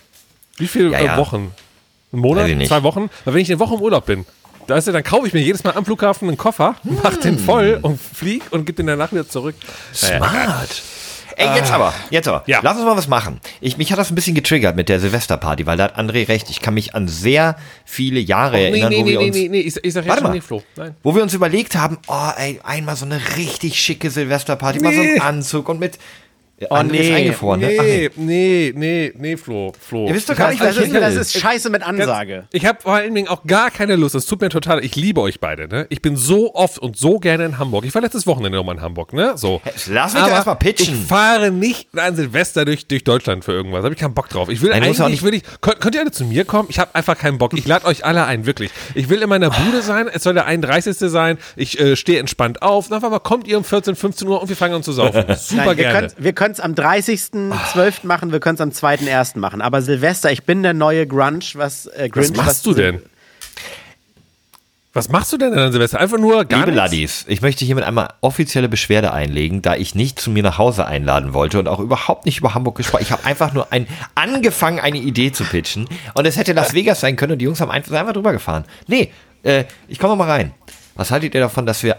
Wie viele Ja, äh, ja. Wochen? Ein Monat? Zwei Wochen? Weil wenn ich eine Woche im Urlaub bin, da ist ja, dann kaufe ich mir jedes Mal am Flughafen einen Koffer, mach Hm. den voll und flieg und gebe den danach wieder zurück. Naja, Smart. Ey, jetzt aber, jetzt aber. Ja. Lass uns mal was machen. Ich, mich hat das ein bisschen getriggert mit der Silvesterparty, weil da hat André recht. Ich kann mich an sehr viele Jahre Nee, erinnern, nee, wo nee, wir nee, uns, nee, nee, ich, ich sag jetzt schon mal. nicht, Flo. Nein. wo wir uns überlegt haben, oh, ey, einmal so eine richtig schicke Silvesterparty, mal so Nee. einen Anzug und mit, Oh, André ist nee. eingefroren, ne? Nee. Nee, nee, nee, nee, Flo. Flo. Ihr wisst doch Ich gar nicht, was Das ist, das ist scheiße mit Ansage. Ich habe vor allen Dingen auch gar keine Lust. Es tut mir total. Ich liebe euch beide. Ne? Ich bin so oft und so gerne in Hamburg. Ich war letztes Wochenende nochmal in Hamburg. Ne? So. lass mich doch erst mal pitchen. Ich fahre nicht an Silvester durch, durch Deutschland für irgendwas. Habe ich keinen Bock drauf. Ich will Nein, eigentlich, will ich, könnt, könnt ihr alle zu mir kommen? Ich habe einfach keinen Bock. Ich lade euch alle ein, wirklich. Ich will in meiner Bude sein. Es soll der 31. sein. Ich äh, stehe entspannt auf. Dann aber kommt ihr um 14, 15 Uhr und wir fangen an zu saufen. Super Nein, wir gerne. können's- wir können es am 30.12. machen, wir können es am 2.1. machen. Aber Silvester, ich bin der neue Grunge, was äh, Was Grinch, machst du denn? Was machst du denn an Silvester? Einfach nur gar Liebe nichts? Laddies, ich möchte hiermit einmal offizielle Beschwerde einlegen, da ich nicht zu mir nach Hause einladen wollte und auch überhaupt nicht über Hamburg gesprochen. Ich habe einfach nur ein, angefangen, eine Idee zu pitchen und es hätte Las Vegas sein können und die Jungs haben einfach, sind einfach drüber gefahren. Nee, äh, ich komme mal rein. Was haltet ihr davon, dass wir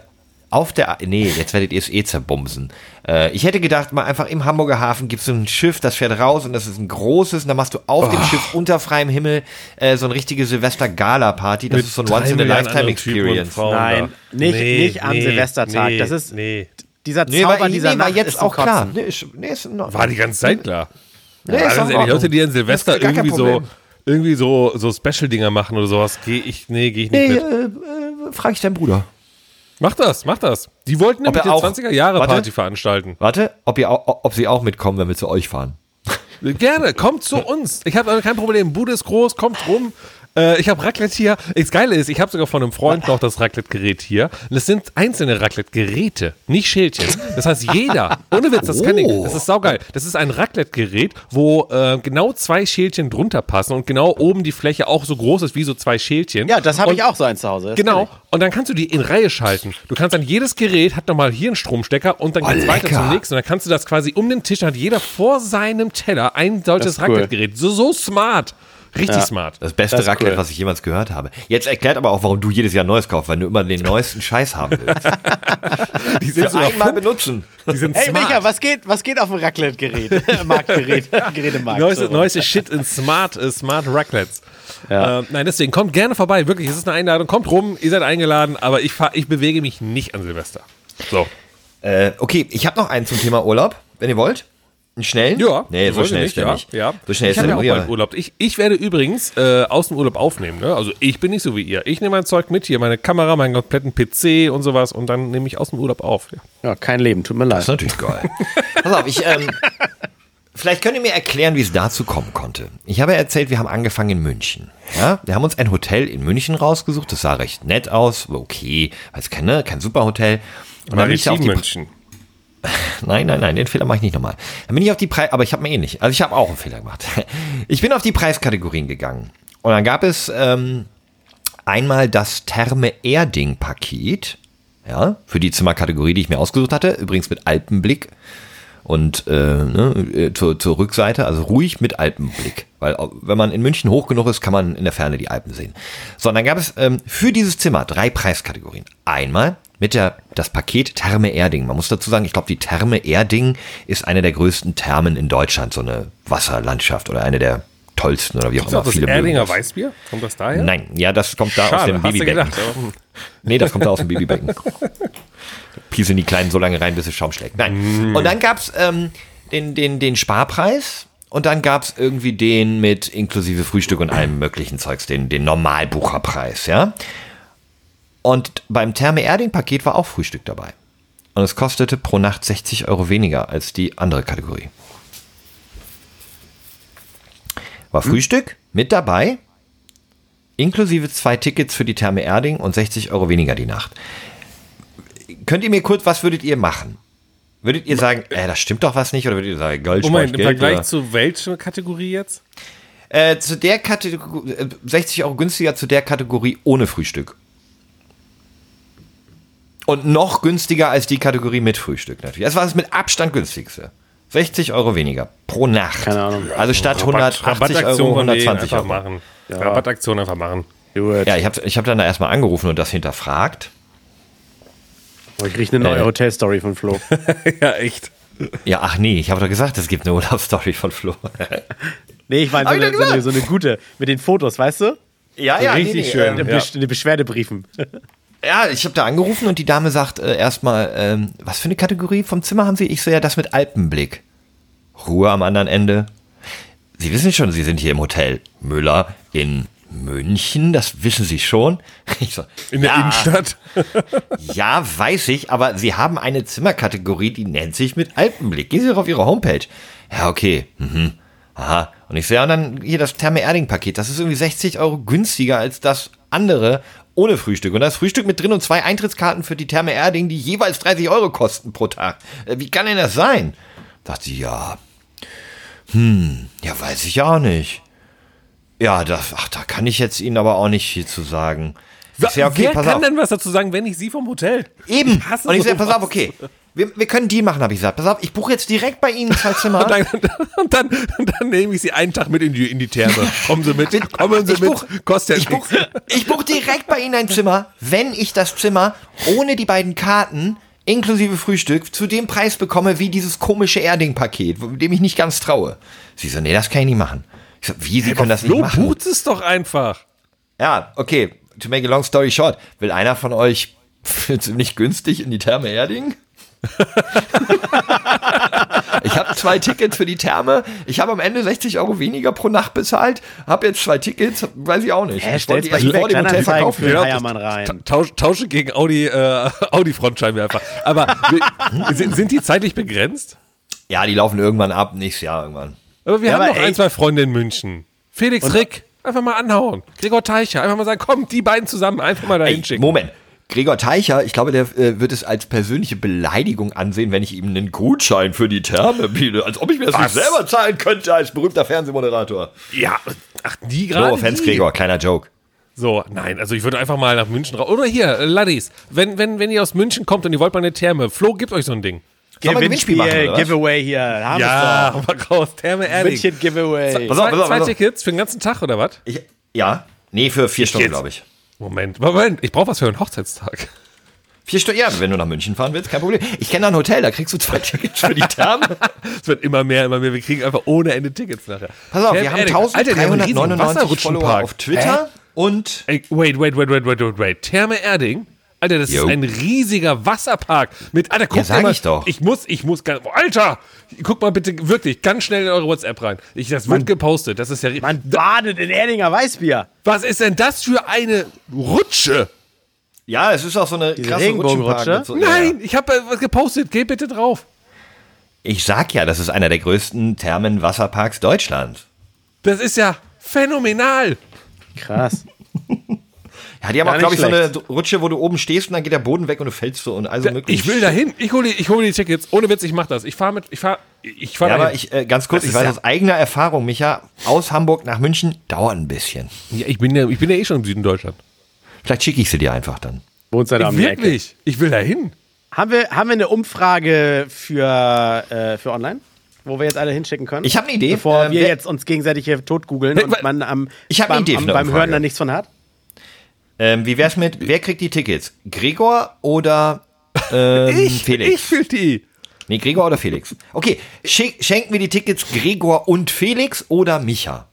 auf der, nee, jetzt werdet ihr es eh zerbumsen. Äh, ich hätte gedacht, mal einfach im Hamburger Hafen gibt es so ein Schiff, das fährt raus und das ist ein großes und dann machst du auf dem Schiff unter freiem Himmel äh, so eine richtige Silvester-Gala-Party. Das Mit ist so ein Once-in-a-Lifetime-Experience. Nein, nicht- nicht am Silvestertag. Das ist- Nee. Dieser Nee, Zauber war, dieser nee, war Nacht jetzt auch klar. Nee, nee. War die ganze Zeit klar. Nee, Ja, ist ganz in ehrlich, Leute, die an. Silvester irgendwie so, irgendwie so, so Special-Dinger machen oder sowas, gehe ich, nee, gehe ich Nee, nicht äh, mit. äh, frag ich deinen Bruder. Mach das, mach das. Die wollten nämlich er eine auch- 20er-Jahre-Party Warte. veranstalten. Warte, ob, ihr ob sie auch mitkommen, wenn wir zu euch fahren. Gerne, kommt zu uns. Ich habe kein Problem. Bude ist groß, kommt rum. Äh, ich habe Raclette hier. Das Geile ist, ich habe sogar von einem Freund noch das Raclette-Gerät hier. Und es sind einzelne Raclette-Geräte, nicht Schälchen. Das heißt, jeder, ohne Witz, das kann ich, das ist saugeil. Das ist ein Raclette-Gerät, wo äh, genau zwei Schälchen drunter passen und genau oben die Fläche auch so groß ist wie so zwei Schälchen. Ja, das habe ich auch so eins zu Hause. Genau. Und dann kannst du die in Reihe schalten. Du kannst dann jedes Gerät hat nochmal hier einen Stromstecker und dann Oh, geht's weiter lecker. zum nächsten. Und dann kannst du das quasi um den Tisch, hat jeder vor seinem Teller ein solches cool. Raclette-Gerät. So, so smart. Richtig smart. Das beste Das Raclette, cool. was ich jemals gehört habe. Jetzt erklärt aber auch, warum du jedes Jahr Neues kaufst, weil du immer den neuesten Scheiß haben willst. Die sind sogar einmal fun- benutzen. die sind Hey smart. Micha, was geht, was geht auf dem Raclette-Gerät? Marktgerät, Gerätemarkt. Neueste, so. neueste Shit in Smart, äh, Smart Raclettes. Ja. Ähm, nein, deswegen kommt gerne vorbei. Wirklich, es ist eine Einladung. Kommt rum, ihr seid eingeladen, aber ich, fahr, ich bewege mich nicht an Silvester. So. Äh, okay, ich habe noch einen zum Thema Urlaub, wenn ihr wollt. Einen schnellen? Ja, Nee, so schnell ist der ja, nicht. Ja. So schnell ich ist der ja auch Urlaub. Ich, ich werde übrigens äh, aus dem Urlaub aufnehmen. Ne? Also ich bin nicht so wie ihr. Ich nehme mein Zeug mit hier, meine Kamera, meinen kompletten PC und sowas und dann nehme ich aus dem Urlaub auf. Ja. Ja, kein Leben, tut mir Das leid. ist natürlich geil. Pass auf, ich, ähm, Vielleicht könnt ihr mir erklären, wie es dazu kommen konnte. Ich habe erzählt, wir haben angefangen in München. Ja, wir haben uns ein Hotel in München rausgesucht. Das sah recht nett aus. Okay, weiß kein, ne, kein super Hotel. Und dann bin ich auf die, München. Nein, nein, nein, den Fehler mache ich nicht nochmal. Dann bin ich auf die Preis, aber ich habe mir eh nicht. Also ich habe auch einen Fehler gemacht. Ich bin auf die Preiskategorien gegangen. Und dann gab es ähm, einmal das Therme Erding Paket, ja, für die Zimmerkategorie, die ich mir ausgesucht hatte, übrigens mit Alpenblick und äh, ne, äh, zur, zur Rückseite, also ruhig mit Alpenblick, weil wenn man in München hoch genug ist, kann man in der Ferne die Alpen sehen. So, und dann gab es ähm, für dieses Zimmer drei Preiskategorien. Einmal mit der das Paket Therme Erding. Man muss dazu sagen, ich glaube, die Therme Erding ist eine der größten Thermen in Deutschland, so eine Wasserlandschaft oder eine der tollsten oder wie auch Ist immer. auch das Viele mögen Erdinger das. Weißbier? Kommt das daher? Nein, ja, das kommt da aus Schade, dem hast du Babybecken. Nee, das kommt da aus dem Babybecken. Pieseln die Kleinen so lange rein, bis es Schaum schlägt. Nein. Und dann gab's ähm, den, den, den Sparpreis und dann gab's irgendwie den mit inklusive Frühstück und allem möglichen Zeugs, den, den Normalbucherpreis, ja. Und beim Therme Erding Paket war auch Frühstück dabei. Und es kostete pro Nacht 60 Euro weniger als die andere Kategorie. War Frühstück mit dabei, inklusive zwei Tickets für die Therme Erding und 60 Euro weniger die Nacht. Könnt ihr mir kurz, was würdet ihr machen? Würdet ihr sagen, äh, das stimmt doch was nicht? Oder würdet ihr sagen, Gold, Moment, spart im Geld? Vergleich oder? zu welcher Kategorie jetzt? Äh, zu der Kategorie, äh, 60 Euro günstiger zu der Kategorie ohne Frühstück. Und noch günstiger als die Kategorie mit Frühstück natürlich. Das war das mit Abstand günstigste. 60 Euro weniger pro Nacht. Keine Ahnung. Also statt 180 Rabattaktion Euro von denen 120 einfach Euro. machen. Rabattaktion einfach machen. Gut. Ja, ich habe ich hab dann da erstmal angerufen und das hinterfragt. Ich krieg eine neue Äh. Hotelstory von Flo. ja, echt. Ja, ach nee, ich habe doch gesagt, es gibt eine Urlaubsstory von Flo. Nee, ich meine so, eine, so, eine, so eine gute, mit den Fotos, weißt du? ja, So richtig schön. ähm, Eine, Besch eine Beschwerdebriefen. Ja, ich habe da angerufen und die Dame sagt äh, erstmal, ähm, was für eine Kategorie vom Zimmer haben Sie? Ich so, ja, das mit Alpenblick. Ruhe am anderen Ende. Sie wissen schon, Sie sind hier im Hotel Müller in München, das wissen Sie schon. So, In der ja, Innenstadt. Ja, weiß ich, aber Sie haben eine Zimmerkategorie, die nennt sich mit Alpenblick. Gehen Sie doch auf Ihre Homepage. Ja, okay. Mhm. Aha. Und ich sehe ja, und dann hier das Therme Erding Paket. Das ist irgendwie 60 Euro günstiger als das andere ohne Frühstück. Und da ist Frühstück mit drin und zwei Eintrittskarten für die Therme Erding, die jeweils 30 Euro kosten pro Tag. Äh, Wie kann denn das sein? Dachte ich, ja. Hm, ja, weiß ich auch nicht. Ja, da, ach, da kann ich jetzt Ihnen aber auch nicht viel zu sagen. Ich sag, Wer kann auf. denn was dazu sagen, wenn nicht Sie vom Hotel? Eben. Ich und ich sage, pass auf, okay. Wir, wir können die machen, habe ich gesagt. Pass auf, ich buche jetzt direkt bei Ihnen zwei Zimmer. Und dann, und dann, und dann nehme ich Sie einen Tag mit in die, in die Therme. Kommen Sie mit. Kommen Sie ich mit. buch, Kostet ich ja buch, ich buch direkt bei Ihnen ein Zimmer, wenn ich das Zimmer ohne die beiden Karten inklusive Frühstück zu dem Preis bekomme wie dieses komische Erding-Paket, dem ich nicht ganz traue. Sie so, nee, das kann ich nicht machen. Ich so, wie, Sie können das nicht machen? bucht es doch einfach. Ja, okay. To make a long story short, will einer von euch ziemlich günstig in die Therme Erding? ich habe zwei Tickets für die Therme. Ich habe am Ende 60 Euro weniger pro Nacht bezahlt. Habe jetzt zwei Tickets, weiß ich auch nicht. Hä, ich wollte die vor dem Hotel verkaufen. für Heiermann rein. Tausch, tausche gegen Audi, äh, Audi Frontscheinwerfer. Aber sind, sind die zeitlich begrenzt? Ja, die laufen irgendwann ab, nächstes Jahr irgendwann. Aber wir Ja, haben aber noch ey- ein, zwei Freunde in München. Felix Rick, einfach mal anhauen. Gregor Teicher, einfach mal sagen, komm, die beiden zusammen, einfach mal dahin Ey, schicken. Moment. Gregor Teicher, ich glaube, der äh, wird es als persönliche Beleidigung ansehen, wenn ich ihm einen Gutschein für die Therme biete. Als ob ich mir das Was? nicht selber zahlen könnte als berühmter Fernsehmoderator. Ja, ach, die No gerade. offense, die. Gregor, kleiner Joke. So, nein, also ich würde einfach mal nach München raus. Oder hier, äh, Laddies, wenn, wenn, wenn ihr aus München kommt und ihr wollt mal eine Therme, Flo, gibt euch so ein Ding. Gewinnspiel machen, oder was? Giveaway hier. Haben Ja, mal raus, Therme. Erding. München Giveaway. Pass auf, Zwei, pass auf, zwei pass auf. Tickets für den ganzen Tag, oder was? Ich, ja, nee, für vier Stunden, jetzt. glaube ich. Moment, Moment, ich brauche was für einen Hochzeitstag. Vier Stunden, ja, wenn du nach München fahren willst, kein Problem. Ich kenne da ein Hotel, da kriegst du zwei Tickets für die Therme. Es wird immer mehr, immer mehr. Wir kriegen einfach ohne Ende Tickets nachher. Pass auf, wir haben Erding. Alter, die haben einen riesigen 1399 Follower auf Twitter und Ey, wait, wait, wait, wait, wait, wait, wait. Therme Erding? Alter, das Jo. ist ein riesiger Wasserpark. Mit, Alter, guck Ja, sag mal, ich doch. Ich muss, ich muss, ganz- Alter, guck mal bitte wirklich ganz schnell in eure WhatsApp rein. Ich, das wird gepostet. Das ist ja, Man badet in Erdinger Weißbier. was ist denn das für eine Rutsche? ja, es ist auch so eine krasse Regenbogenrutsche? So, ja, Nein, ich habe was gepostet. Geh bitte drauf. Ich sag ja, das ist einer der größten Thermenwasserparks Deutschlands. Das ist ja phänomenal. Krass. Ja, die haben Gar auch, glaube ich, nicht so eine Rutsche, wo du oben stehst und dann geht der Boden weg und du fällst so und also möglich. Ich will dahin. Ich hole die, ich hol die Tickets. Ohne Witz, ich mach das. Ich fahre mit. Ich fahre. Ich fahr Ja, aber ich, äh, ganz kurz, Das ich weiß ja- aus eigener Erfahrung, Micha, aus Hamburg nach München dauert ein bisschen. ja, ich, bin ja, ich bin ja eh schon im Süden Deutschland. Vielleicht schicke ich sie dir einfach dann. Wohnt da Ecke. Wirklich? Ich will dahin. Haben wir, haben wir eine Umfrage für, äh, für online? Wo wir jetzt alle hinschicken können? Ich hab eine Idee. Bevor Ähm, wir jetzt uns gegenseitig hier tot googeln Hey, und man am, Ich eine beim, Idee am, beim. Hören dann nichts von hat. Ähm, wie wär's mit, wer kriegt die Tickets? Gregor oder ähm, Ich, Felix? ich will die. Nee, Gregor oder Felix. Okay, schick, schenken wir die Tickets Gregor und Felix oder Micha?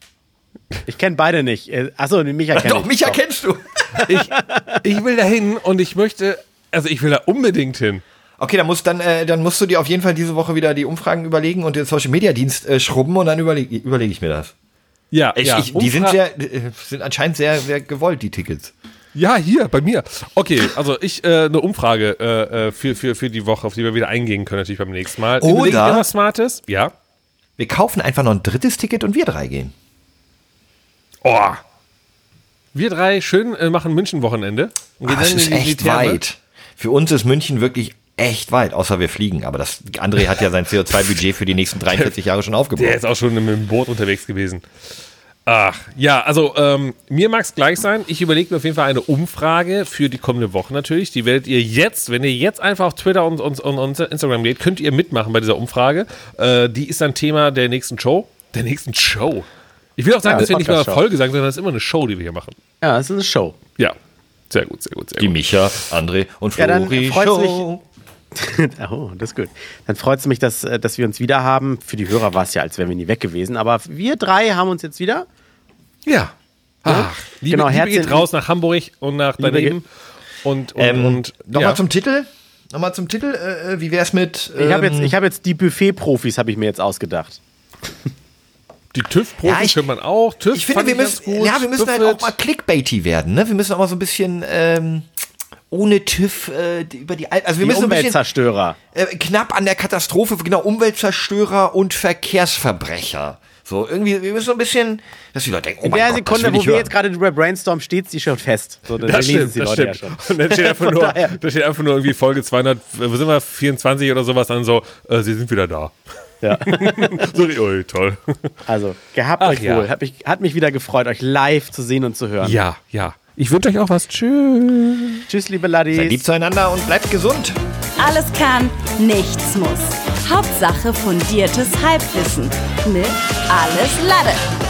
Ich kenne beide nicht. Äh, Achso, den Micha kenne ich. Doch, Micha Doch. kennst du. Ich, ich will dahin und ich möchte. Also, ich will da unbedingt hin. Okay, dann musst, dann, äh, dann musst du dir auf jeden Fall diese Woche wieder die Umfragen überlegen und den Social Media Dienst äh, schrubben und dann überlege überleg ich mir das. Ja, Ich, ja. ich, die sind sehr, äh, sind anscheinend sehr, sehr gewollt, die Tickets. Ja, hier, bei mir. Okay, also ich, äh, eine Umfrage äh, äh, für, für, für die Woche, auf die wir wieder eingehen können, natürlich beim nächsten Mal. Oder- was Smartes? Ja. Wir kaufen einfach noch ein drittes Ticket und wir drei gehen. Oh. Wir drei schön äh, machen München-Wochenende. Ah, das ist echt Therme. weit. Für uns ist München wirklich echt weit, außer wir fliegen. Aber das, André hat ja sein CO2-Budget für die nächsten 43 Jahre schon Der aufgebaut. ist auch schon mit dem Boot unterwegs gewesen. Ach, ja, also ähm, mir mag es gleich sein. Ich überlege mir auf jeden Fall eine Umfrage für die kommende Woche natürlich. Die werdet ihr jetzt, wenn ihr jetzt einfach auf Twitter und, und, und, und Instagram geht, könnt ihr mitmachen bei dieser Umfrage. Äh, die ist dann Thema der nächsten Show. Der nächsten Show. Ich will auch sagen, Ja, dass wir nicht mal Podcast-Show. Folge sagen, sondern das ist immer eine Show, die wir hier machen. Ja, es ist eine Show. Ja, sehr gut, sehr gut, sehr Die gut. Micha, André und Ja, dann Flori Show. oh, das ist gut. Dann freut es mich, dass, äh, dass wir uns wieder haben. Für die Hörer war es ja, als wären wir nie weg gewesen. Aber wir drei haben uns jetzt wieder. Ja. Ach, Liebe, Genau, Liebe geht raus nach Hamburg und nach Liebe daneben. Und, und, Ähm, und Nochmal ja. zum Titel. Nochmal zum Titel. Äh, äh, wie wär's mit. Ich habe jetzt, ähm, ich hab jetzt die Buffet-Profis, habe ich mir jetzt ausgedacht. Die TÜV-Profis Ja, man auch. TÜV Ich finde, fand wir müssen, gut. ja, wir müssen halt auch mal clickbaity werden. Ne? Wir müssen auch mal so ein bisschen ähm, ohne TÜV äh, die- über die Al Also wir Die müssen ein bisschen Umweltzerstörer. äh, knapp an der Katastrophe, genau, Umweltzerstörer und Verkehrsverbrecher. So, irgendwie, wir müssen so ein bisschen, dass die Leute denken, oh In mein der Gott, Sekunde, wo ich wir hören. jetzt gerade drüber brainstormen, steht sie schon fest. So, dann Das lesen stimmt, sie das Leute stimmt. ja schon. Und dann steht einfach nur, da steht einfach nur irgendwie Folge 200, wo sind wir, 24 oder sowas, dann so, äh, sie sind wieder da. Ja. So, ui, toll. Also, gehabt Ach euch ja. wohl. Hat mich, hat mich wieder gefreut, euch live zu sehen und zu hören. Ja, ja. Ich wünsche euch auch was. Tschüss. Tschüss, liebe Laddies. Seid lieb zueinander und bleibt gesund. Alles kann, nichts muss. Hauptsache fundiertes Halbwissen mit Alles Lade.